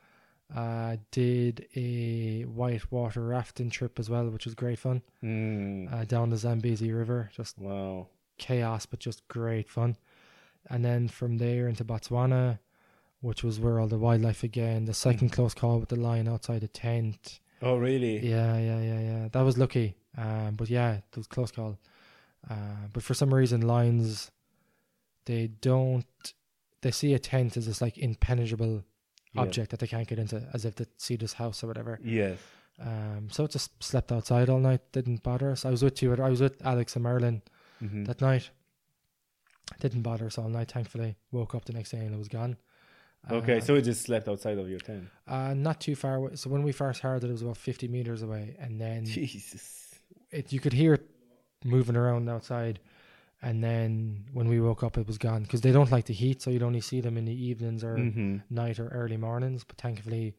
Uh, did a whitewater rafting trip as well, which was great fun. mm. Uh, down the Zambezi River, just wow. chaos, but just great fun. And then from there into Botswana, which was where all the wildlife again. The second close call with the lion outside the tent. Oh really? Yeah, yeah, yeah, yeah. That was lucky. Um, but yeah, it was close call. Uh, but for some reason, lions, they don't. They see a tent as this like impenetrable Yeah. object that they can't get into, as if they see this house or whatever. Yes. Um, so it just slept outside all night. Didn't bother us. I was with you. I was with Alex and Marilyn Mhm. that night. Didn't bother us all night. Thankfully, woke up the next day and it was gone. Okay, Uh, so you just slept outside of your tent. uh, not too far away. So when we first heard it, it was about fifty meters away, and then Jesus. it you could hear it moving around outside. And then when we woke up, it was gone because they don't like the heat, so you'd only see them in the evenings or hmm night or early mornings. But thankfully,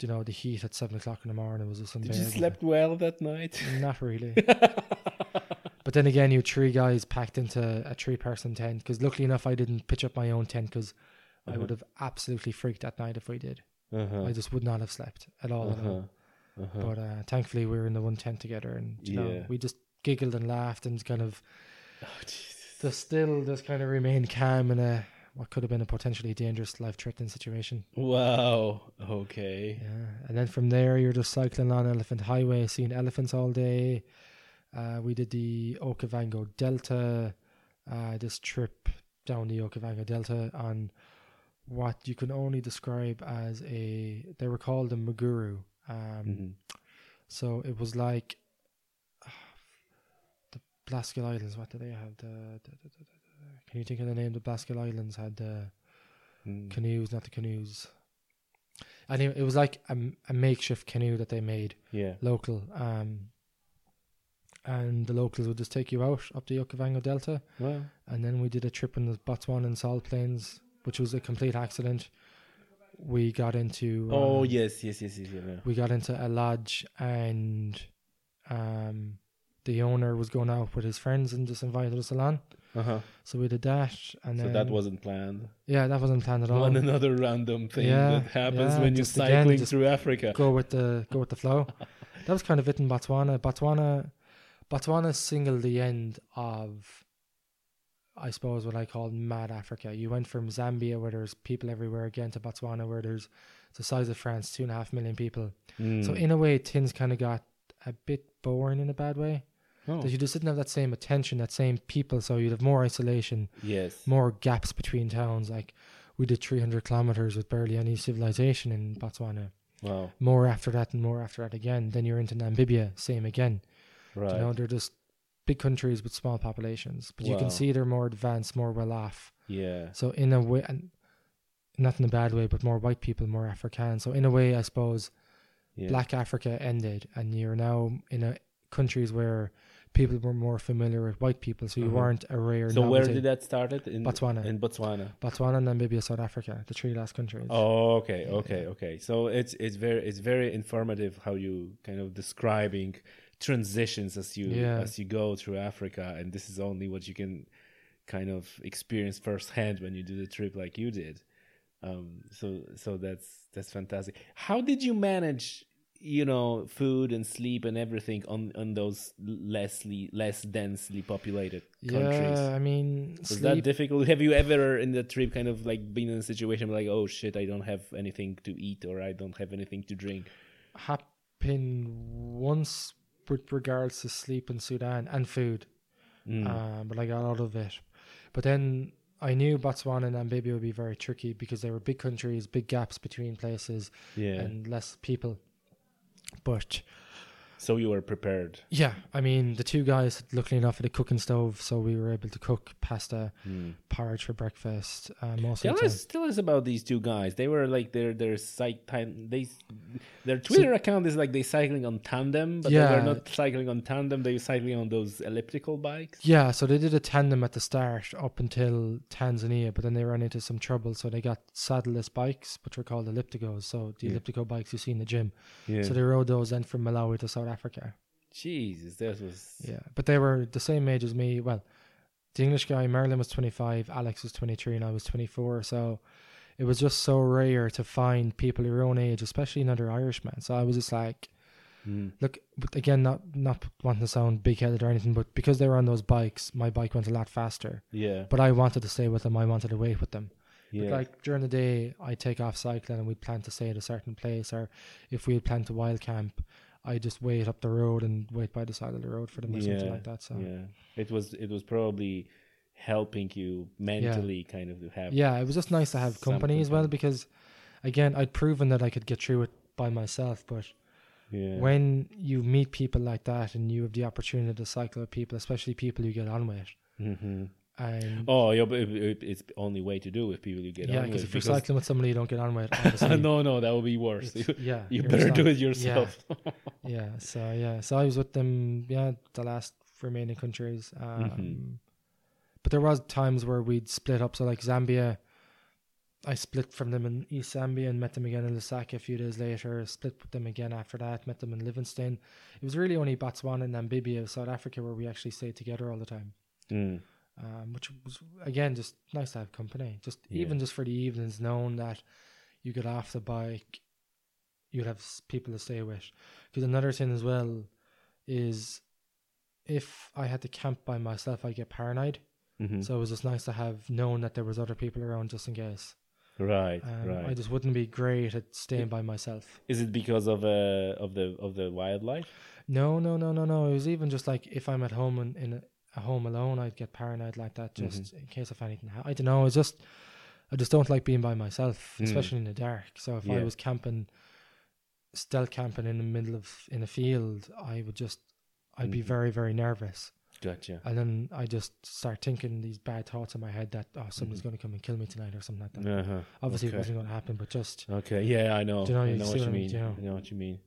you know, the heat at seven o'clock in the morning was just Did you slept well that night? Not really. But then again, you three guys packed into a three-person tent. Because luckily enough, I didn't pitch up my own tent because I Uh-huh. would have absolutely freaked that night if I did. uh-huh. I just would not have slept at all. At all. Uh-huh. Uh-huh. But uh, thankfully, we were in the one tent together, and you know, we just giggled and laughed and kind of Oh, just still just kind of remained calm in a what could have been a potentially dangerous, life-threatening situation. Wow. Okay. Yeah, and then from there, you're just cycling on Elephant Highway, seeing elephants all day. Uh, we did the Okavango Delta, uh, this trip down the Okavango Delta on what you can only describe as a. They were called the Maguru. Um, Mhm. So it was like Blasket Islands. What do they have? The, the, the, the, can you think of the name? The Blasket Islands had the Mm. canoes, not the canoes. Anyway, it was like a, a makeshift canoe that they made Yeah. local. Um, and the locals would just take you out up the Okavango Delta, Well. and then we did a trip in the Botswana and Salt Plains, which was a complete accident. We got into Oh um, yes, yes, yes, yes. Yeah. we got into a lodge, and um, the owner was going out with his friends and just invited us along. Uh huh. So we did that, and So then that wasn't planned. yeah, that wasn't planned at all. One another random thing Yeah, that happens yeah, when you're just again, cycling through Africa. go with the go with the flow. that was kind of it in Botswana. Botswana, Botswana singled the end of, I suppose, what I call mad Africa. You went from Zambia, where there's people everywhere, again to Botswana, where there's the size of France, two and a half million people. So Mm. in a way, things kind of got a bit boring in a bad way. Oh, That you just didn't have that same attention, that same people. So you'd have more isolation, yes. more gaps between towns. Like we did 300 kilometers with barely any civilization in Botswana Wow. more after that and more after that again. Then you're into Namibia, same again. Right. You know, they're just big countries with small populations, but you can see they're more advanced, more well off. yeah. So in a way, and not in a bad way, but more white people, more African. So in a way, I suppose Yeah. Black Africa ended, and you're now in a countries where people were more familiar with white people, so you Uh-huh. weren't a rare. So where did that started? In Botswana. In Botswana. Botswana, and Namibia, South Africa, the three last countries. Oh, okay, Yeah. okay, okay. So it's it's very it's very informative how you kind of describing transitions as you Yeah. as you go through Africa, and this is only what you can kind of experience firsthand when you do the trip like you did. Um, so so that's that's fantastic. How did you manage? You know, food and sleep and everything on on those lessly less densely populated countries. yeah, I mean, Was sleep, that difficult? Have you ever in the trip kind of like been in a situation like, oh shit, I don't have anything to eat or I don't have anything to drink? happened once with regards to sleep in Sudan and food, Mm. um, but I got out of it. But then I knew Botswana and Namibia would be very tricky because they were big countries, big gaps between places, yeah. and less people. But so you were prepared. yeah, I mean, the two guys, luckily enough, had a cooking stove, so we were able to cook pasta, Mm. porridge for breakfast. Uh, most Tell of the us, tell us about these two guys. They were like their their site time. They their Twitter account is like they cycling on tandem, but they Yeah. were not cycling on tandem. They were cycling on those elliptical bikes. Yeah, so they did a tandem at the start up until Tanzania, but then they ran into some trouble, so they got saddleless bikes, which were called ElliptiGOs. So the Yeah. elliptical bikes you see in the gym. Yeah. So they rode those then from Malawi to South Africa. Jesus, this was Yeah, but they were the same age as me. Well, the English guy Marilyn was twenty five, Alex was twenty three, and I was twenty four. So it was just so rare to find people your own age, especially another Irishman. So I was just like, Mm. look, but again, not not wanting to sound big headed or anything, but because they were on those bikes, my bike went a lot faster. yeah, But I wanted to stay with them. I wanted to wait with them. yeah. Like during the day, I'd take off cycling and we'd plan to stay at a certain place, or if we had planned to wild camp, I just wait up the road and wait by the side of the road for them or something like that. So yeah. yeah, it was it was probably helping you mentally, kind of to have. Yeah, it was just nice to have company as well because, again, I'd proven that I could get through it by myself, but Yeah. when you meet people like that and you have the opportunity to cycle with people, especially people you get on with, hmm and Oh, yeah, but it, it, it's the only way to do with people you get yeah, on with. because if you're cycling with somebody you don't get on with, no, no, that would be worse. it's- yeah, you better do it yourself. Yeah, so yeah, so I was with them, yeah, the last remaining countries. Um, Mhm. But there was times where we'd split up. So like Zambia, I split from them in East Zambia and met them again in Lusaka a few days later. Split with them again after that. Met them in Livingstone. It was really only Botswana and Namibia, South Africa, where we actually stayed together all the time. Mm. Um, which was again just nice to have company. Just Yeah. even just for the evenings, knowing that you get off the bike, you'd have people to stay with. Because another thing as well is if I had to camp by myself, I get paranoid. hmm So it was just nice to have known that there was other people around just in case. Right, Um, right. I just wouldn't be great at staying by myself. Is it because of uh of the of the wildlife? No, no, no, no, no. It was even just like if I'm at home and in a, a home alone, I'd get paranoid like that just Mm-hmm. in case of anything. Ha- I don't know. I just I just don't like being by myself, Mm. especially in the dark. So if I was camping, stealth camping in the middle of in a field, I would just I'd be Mhm. very very nervous, Gotcha. and then I just start thinking these bad thoughts in my head that oh somebody's Mhm. going to come and kill me tonight or something like that. Uh-huh. Obviously, okay. it wasn't going to happen, but just Okay. Yeah, I know. Do you know- I you know what you mean? you know? I know what you mean.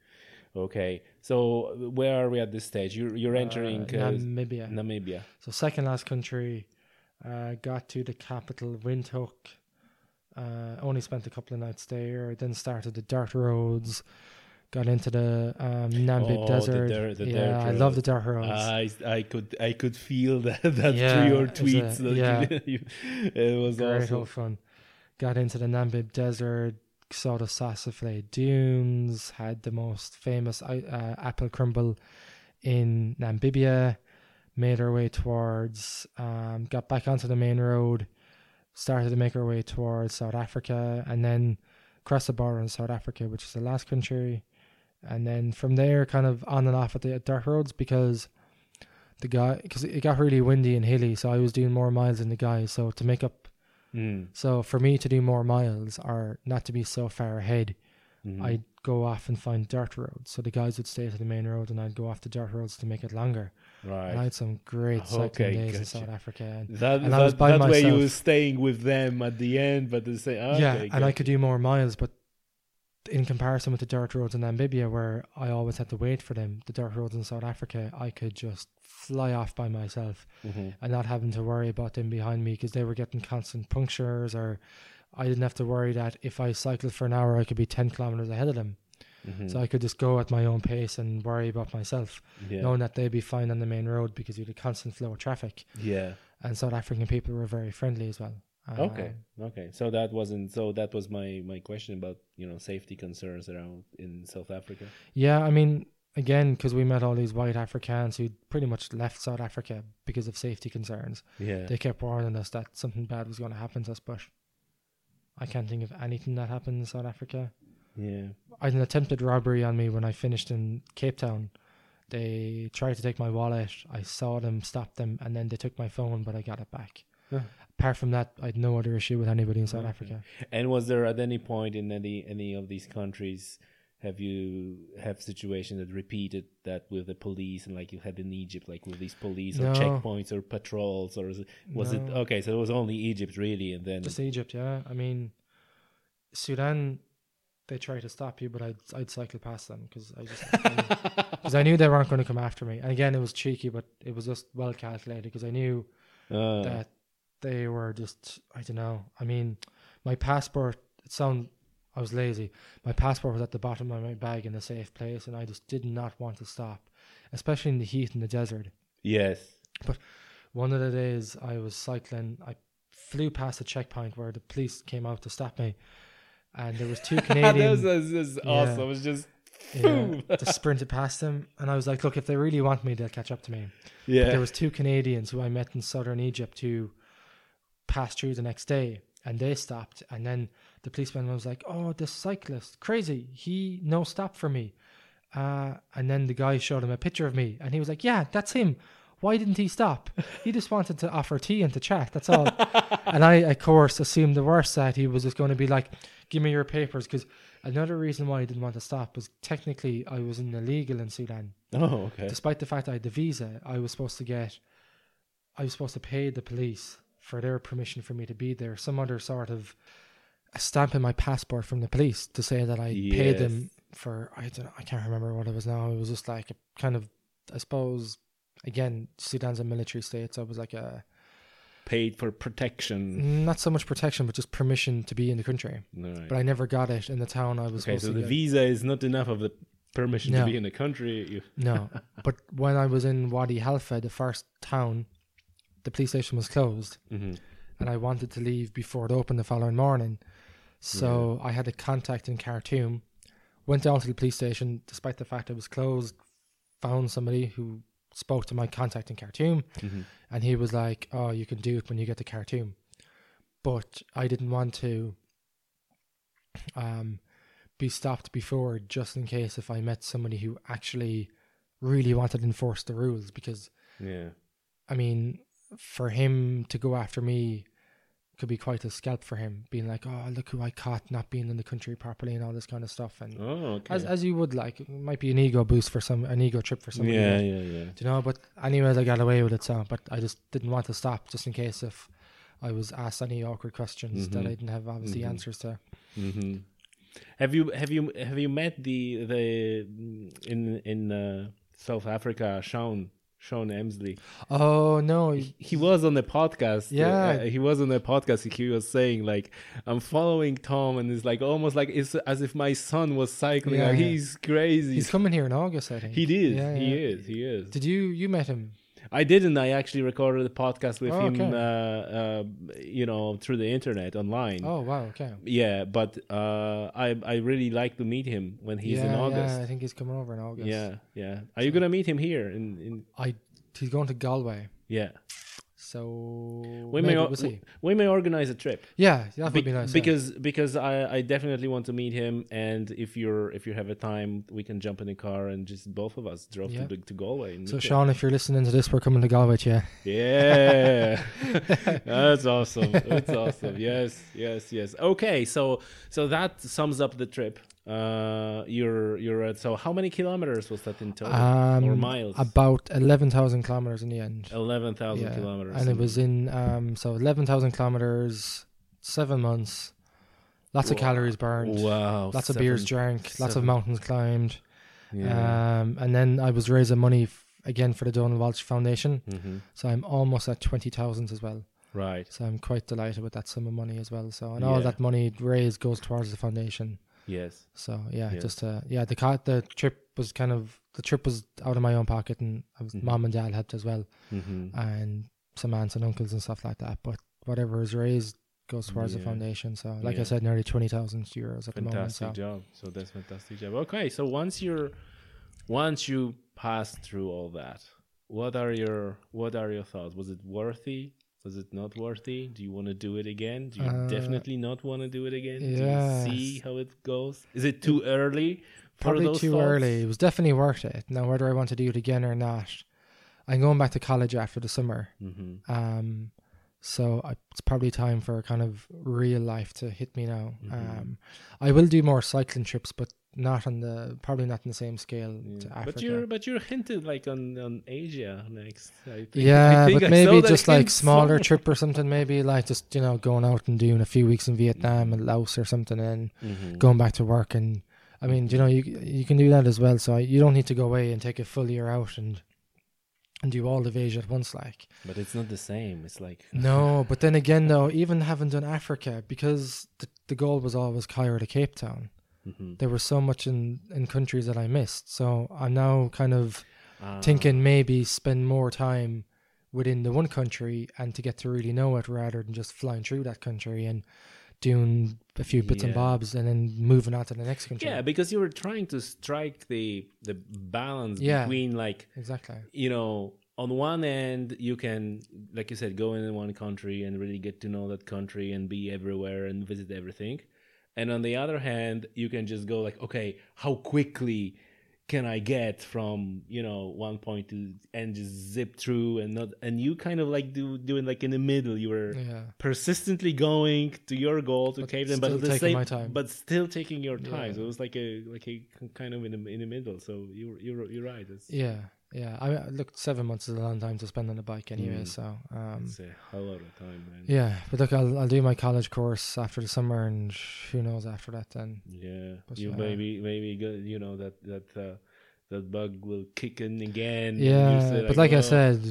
Okay. So where are we at this stage? You're you're entering uh, uh, Namibia. Namibia. So second last country, uh, got to the capital Windhoek. Uh, only spent a couple of nights there. Then started the dirt roads. Got into the um, Namib Oh, the Desert. dirt- the yeah, I love the dirt roads. I I could I could feel that that Yeah, through your was a- tweets. yeah. you, it was Great awesome. fun. Got into the Namib Desert. Saw the Sossusvlei Dunes. Had the most famous uh, apple crumble in Namibia. Made our way towards. Um, got back onto the main road. Started to make our way towards South Africa, and then crossed the border in South Africa, which is the last country. And then from there, kind of on and off at the dirt roads because the guy because it got really windy and hilly, so I was doing more miles than the guy. So to make up Mm, so for me to do more miles or not to be so far ahead, mhm. I'd go off and find dirt roads. So the guys would stay to the main road and I'd go off the dirt roads to make it longer. And I had some great cycling Okay, days in. South Africa. And, That and that, that way you were staying with them at the end, but the same. Okay, yeah, and I could do more miles, but in comparison with the dirt roads in Namibia where I always had to wait for them, the dirt roads in South Africa, I could just fly off by myself Mhm. and not having to worry about them behind me because they were getting constant punctures or I didn't have to worry that if I cycled for an hour I could be 10 kilometers ahead of them Mhm. so I could just go at my own pace and worry about myself yeah. knowing that they'd be fine on the main road because you had a constant flow of traffic yeah. and South African people were very friendly as well Okay. Um, Okay. So that wasn't. So that was my my question about you know safety concerns around in South Africa. yeah I mean again because we met all these white Africans who pretty much left South Africa because of safety concerns Yeah. they kept warning us that something bad was going to happen to us but I can't think of anything that happened in South Africa yeah. I had an attempted robbery on me when I finished in Cape Town. They tried to take my wallet. I saw them, stopped them, and then they took my phone, but I got it back. Huh. Apart from that, I had no other issue with anybody in South Okay. Africa. And was there at any point in any any of these countries have you have situations that repeated that with the police and like you had in Egypt, like with these police No. or checkpoints or patrols, or it, was it okay? So it was only Egypt really, and then Just Egypt, yeah. I mean, Sudan, they try to stop you, but I'd I'd cycle past them because I just because I knew they weren't going to come after me. And again, it was cheeky, but it was just well calculated because I knew uh, that they were just I don't know. I mean, my passport. It sound I was lazy. My passport was at the bottom of my bag in a safe place, and I just did not want to stop, especially in the heat in the desert. yes, But One of the days I was cycling, I flew past a checkpoint where the police came out to stop me, and there was two that Canadian. was, that was- was Yeah. awesome. It was just yeah, just sprinted past them, and I was like, "Look, if they really want me, they'll catch up to me." yeah, But there was two Canadians who I met in southern Egypt who passed through the next day and they stopped and then the policeman was like, Oh, this cyclist, crazy. He no stop for me. Uh, and then the guy showed him a picture of me and he was like, Yeah, that's him. Why didn't he stop? He just wanted to offer tea and to chat, that's all. and I, of course, assumed the worst that he was just going to be like, Give me your papers because Another reason why I didn't want to stop was technically I was in illegal in Sudan. Oh, okay. Despite the fact I had the visa, I was supposed to get, I was supposed to pay the police for their permission for me to be there. Some other sort of a stamp in my passport from the police to say that I paid them for. I don't. Know, I can't remember what it was now. It was just like a kind of, I suppose. Again, Sudan's a military state, so it was like a Paid for protection. not so much protection, but just permission to be in the country. Right. But I never got it in the town I was Okay, so the get. visa is not enough of the permission to be in the country. No, but when I was in Wadi Halfa, the first town, the police station was closed, Mhm. and I wanted to leave before it opened the following morning. So I had a contact in Khartoum, went down to the police station, despite the fact it was closed, found somebody who spoke to my contact in Khartoum, Mhm. and he was like, "Oh, you can do it when you get to Khartoum," but I didn't want to um, be stopped before, just in case if I met somebody who actually really wanted to enforce the rules, because Yeah. I mean, for him to go after me could be quite a scalp for him, being like, "Oh, look who I caught not being in the country properly" and all this kind of stuff. And Oh, okay. as as you would like, it might be an ego boost for some, an ego trip for somebody. yeah, yeah, yeah. do you know? But anyways, I got away with it. So, but I just didn't want to stop, just in case if I was asked any awkward questions that Mhm. I didn't have obviously Mhm. answers to. hmm Have you have you have you met the the in in uh, South Africa Sean Sean Emsley? Oh no! he- He was on the podcast. Yeah. uh, he was on the podcast. He was saying like, "I'm following Tom," and it's like almost like it's as if my son was cycling. Yeah, Like, yeah. He's crazy. He's coming here in August, I think. he did. Yeah, he is. He is. Did you you met him? I didn't. I actually recorded a podcast with Oh, him. okay. Uh, uh, you know, through the internet online. Oh wow! Okay. Yeah, but uh, I I really like to meet him when he's yeah, in August. yeah. I think he's coming over in August. Yeah, yeah. Are you gonna meet him here? In, in I he's going to Galway, yeah, so we may we'll see. we may organize a trip Yeah, that would Be- be nice. yeah. because because I, I definitely want to meet him. And if you're if you have a time, we can jump in a car and just both of us drove Yeah. to, to Galway. So. Sean, if you're listening to this, we're coming to Galway you. Yeah, that's awesome. That's awesome. Yes, yes, yes. Okay, so so that sums up the trip. Uh, you're you're at so how many kilometers was that in total Um, or miles? About eleven thousand kilometers in the end. Eleven thousand Yeah, kilometers, and it was in um so eleven thousand kilometers, seven months, lots of calories burned, wow, lots of beers seven- drank, lots of mountains climbed. Yeah. Um, and then I was raising money f- again for the Donal Walsh Foundation, Mhm. so I'm almost at twenty thousand as well. Right. So I'm quite delighted with that sum of money as well. So and all Yeah. that money raised goes towards the foundation. Yes. So yeah, Yeah. just uh, yeah, the car, the trip was kind of the trip was out of my own pocket, and I was, Mhm. mom and dad helped as well, hmm and some aunts and uncles and stuff like that. But whatever is raised goes towards the foundation. So like Yeah. I said, nearly twenty thousand euros at the moment. Fantastic So job. So that's fantastic job. Okay, so once you're once you pass through all that, what are your what are your thoughts? Was it worthy? Was it not worthy? Do you want to do it again? Do you Uh, definitely not want to do it again? yes. Do you see how it goes? Is it too early? for probably those too thoughts? early. It was definitely worth it. Now whether I want to do it again or not, I'm going back to college after the summer. Mm-hmm. Um, so I, it's probably time for kind of real life to hit me now. Mhm. Um, I will do more cycling trips, but not on the probably not on the same scale to Africa. But you're but you're hinted like on on Asia next. I think. yeah, I think but I maybe just like smaller trip or something. Maybe like just you know going out and doing a few weeks in Vietnam and Laos or something, and Mhm. going back to work. And I mean, you know, you you can do that as well. So you don't need to go away and take a full year out and and do all of Asia at once. Like But it's not the same. It's like no, but then again, though, even having done Africa, because the, the goal was always Cairo to Cape Town. Mhm. There was so much in in countries that I missed. So I'm now kind of Ah. thinking maybe spend more time within the one country and to get to really know it rather than just flying through that country and doing a few bits and bobs and then moving on to the next country. Yeah, because you were trying to strike the the balance Yeah. between like exactly. you know on one end you can like you said go in one country and really get to know that country and be everywhere and visit everything and on the other hand you can just go like okay how quickly can I get from you know one point to and just zip through and not and you kind of like do doing like in the middle. You were Yeah. persistently going to your goal to But Cape Town, but still at the taking same but still taking your time. Yeah. So it was like a like a kind of in the in the middle. So you're you're you're right. It's, Yeah, yeah. I I look, seven months is a long time to spend on a bike anyway. Mm. So, um, it's a hell lot of time, man. yeah. But look, I'll I'll do my college course after the summer, and who knows after that then. Yeah, But, you uh, maybe maybe go, you know that that uh, that bug will kick in again. Yeah, say, but like I said,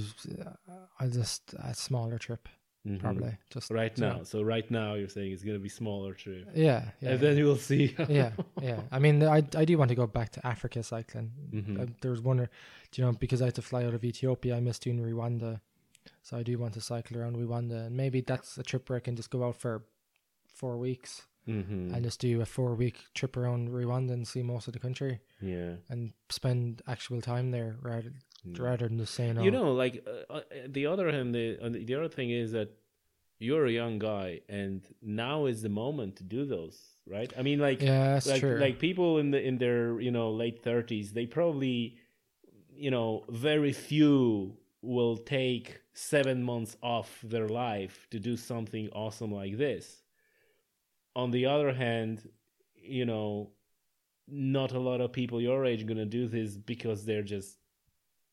I'll just a smaller trip mhm. probably. Just right you know. now. So right now you're saying it's gonna be smaller trip. Yeah, yeah. and then you'll see. yeah, yeah. I mean, I I do want to go back to Africa cycling. Mhm. Uh, there was one, you know, because I had to fly out of Ethiopia, I missed doing Rwanda, so I do want to cycle around Rwanda, and maybe that's a trip where I can just go out for four weeks hmm and just do a four week trip around Rwanda and see most of the country yeah. and spend actual time there rather Mm. rather than just saying, oh, You know, like uh, uh, the other hand, the uh, the other thing is that you're a young guy, and now is the moment to do those, right? I mean, like yeah, like like people in the in their you know late thirties, they probably you know very few will take seven months off their life to do something awesome like this. On the other hand, you know, not a lot of people your age are gonna do this because they're just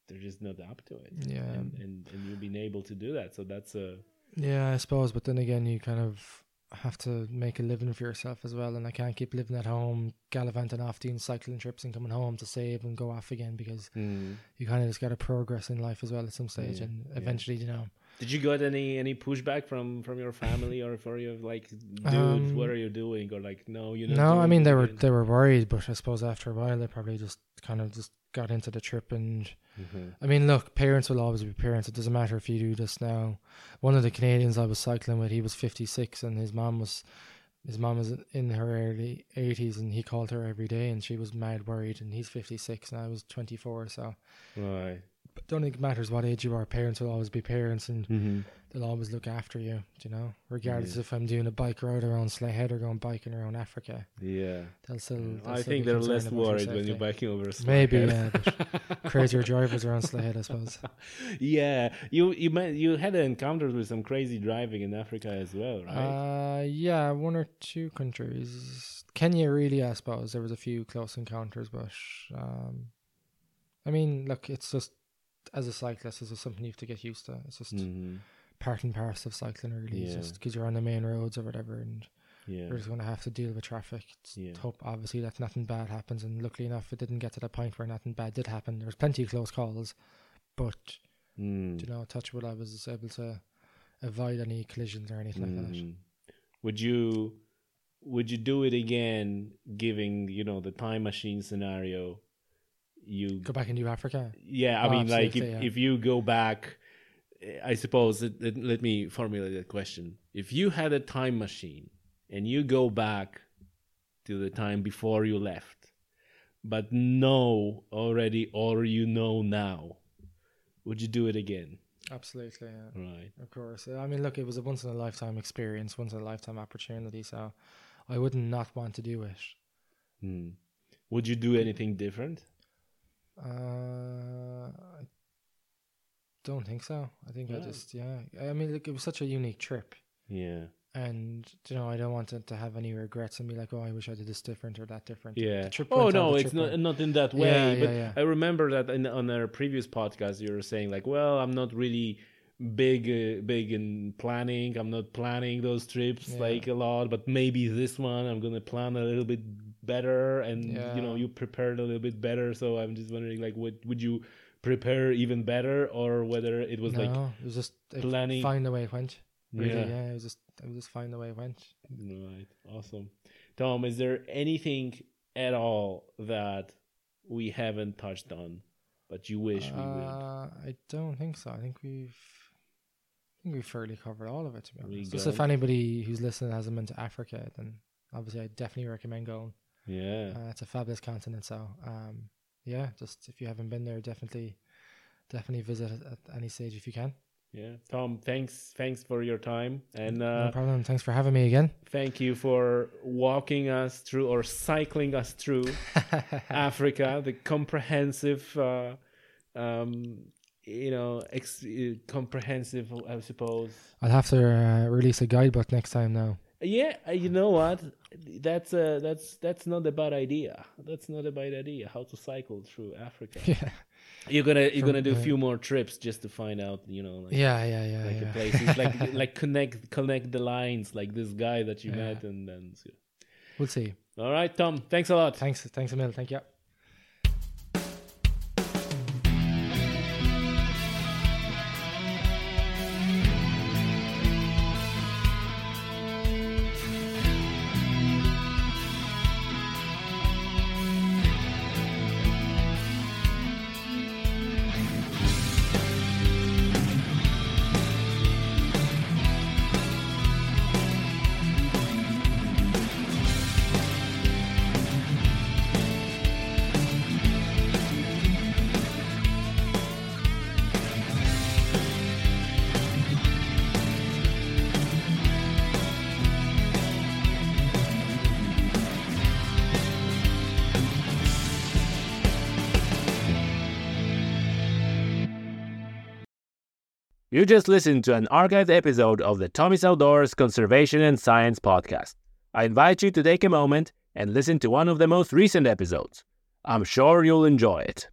they're just not up to it. Yeah. and and, and you've been able to do that, so that's a Yeah, I suppose, but then again, you kind of have to make a living for yourself as well, and I can't keep living at home, gallivanting off doing cycling trips and coming home to save and go off again because mm. you kind of just got to progress in life as well at some stage, Yeah, and yeah. eventually, you know, Did you get any any pushback from from your family or for you like, dude, Um, what are you doing? Or like, no, you know. no, I mean they were they were worried, but I suppose after a while they probably just kind of just got into the trip and Mm-hmm. I mean, look, parents will always be parents. It doesn't matter if you do this now. One of the Canadians I was cycling with, he was 56 and his mom was his mom was in her early 80s and he called her every day and she was mad worried and he's 56 and I was 24 so Right. But don't think it matters what age you are parents will always be parents and Mm-hmm. they'll always look after you you know regardless Yeah. if I'm doing a bike ride around Slea Head or going biking around Africa Yeah. they'll still they'll I still think they're less worried when you're biking over. a maybe yeah but crazier drivers around Slea Head I suppose yeah, you you met, you had encounters with some crazy driving in Africa as well, right? Uh, yeah, one or two countries. Kenya, really, I suppose there was a few close encounters, but um, I mean, look, it's just as a cyclist, it's just something you have to get used to. It's just mm-hmm. part and parcel of cycling, really. Yeah. just because you're on the main roads or whatever, and Yeah. you're just going to have to deal with traffic. It's Yeah. hope, obviously, that nothing bad happens, and luckily enough, it didn't get to the point where nothing bad did happen. There was plenty of close calls, but Mm. you know, touch wood, I was able to avoid any collisions or anything like that. Mm. Would you would you do it again, giving you know the time machine scenario? You Go back do Africa. yeah, I Oh, mean, like if, yeah. if you go back, eh, I suppose. Let, let, let me formulate that question. If you had a time machine and you go back to the time before you left, but know already or you know now, would you do it again? Absolutely, yeah. Right. Of course. I mean, look, it was a once in a lifetime experience, once in a lifetime opportunity. So I would not want to do it. Hmm. Would you do anything different? Uh, I don't think so. I think I Yeah. just, yeah. I mean, look, it was such a unique trip. Yeah. And, you know, I don't want it to have any regrets and be like, oh, I wish I did this different or that different. Yeah. The trip Oh went no, the it's trip not went. not in that way. Yeah, but yeah, yeah. I remember that in, on our previous podcast, you were saying like, "Well, I'm not really big, uh, big in planning. I'm not planning those trips Yeah. like a lot, but maybe this one I'm gonna plan a little bit better, and you know, you prepared a little bit better. So I'm just wondering, like, what would you prepare even better, or whether it was no, like, it was just planning- fine the way it went. Really, yeah, yeah. It was just, it was just fine the way it went. Right. Awesome. Tom, is there anything at all that we haven't touched on, but you wish we would? Uh, I don't think so. I think we've, I think we've fairly covered all of it. To be honest, just if anybody who's listening hasn't been to Africa, then obviously I definitely recommend going. Yeah. Uh, it's a fabulous continent. So, um, yeah, just if you haven't been there, definitely, definitely visit at, at any stage if you can. Yeah, Tom. Thanks, thanks for your time, and no uh, problem. Thanks for having me again. thank you for walking us through or cycling us through Africa, the comprehensive, uh, um, you know, ex- uh, comprehensive, I suppose. I'll have to uh, release a guidebook next time now. Yeah, uh, you know what? That's uh, that's that's not a bad idea. That's not a bad idea. How to cycle through Africa? Yeah, You're gonna you're From, gonna do a uh, few more trips just to find out, you know, like, yeah, yeah, yeah. like the places, like like connect connect the lines, like this guy that you Yeah. met, and then. so- We'll see. All right, Tom. Thanks a lot. Thanks, thanks Emil. Thank. You just listened to an archived episode of the Tommy's Outdoors Conservation and Science podcast. I invite you to take a moment and listen to one of the most recent episodes. I'm sure you'll enjoy it.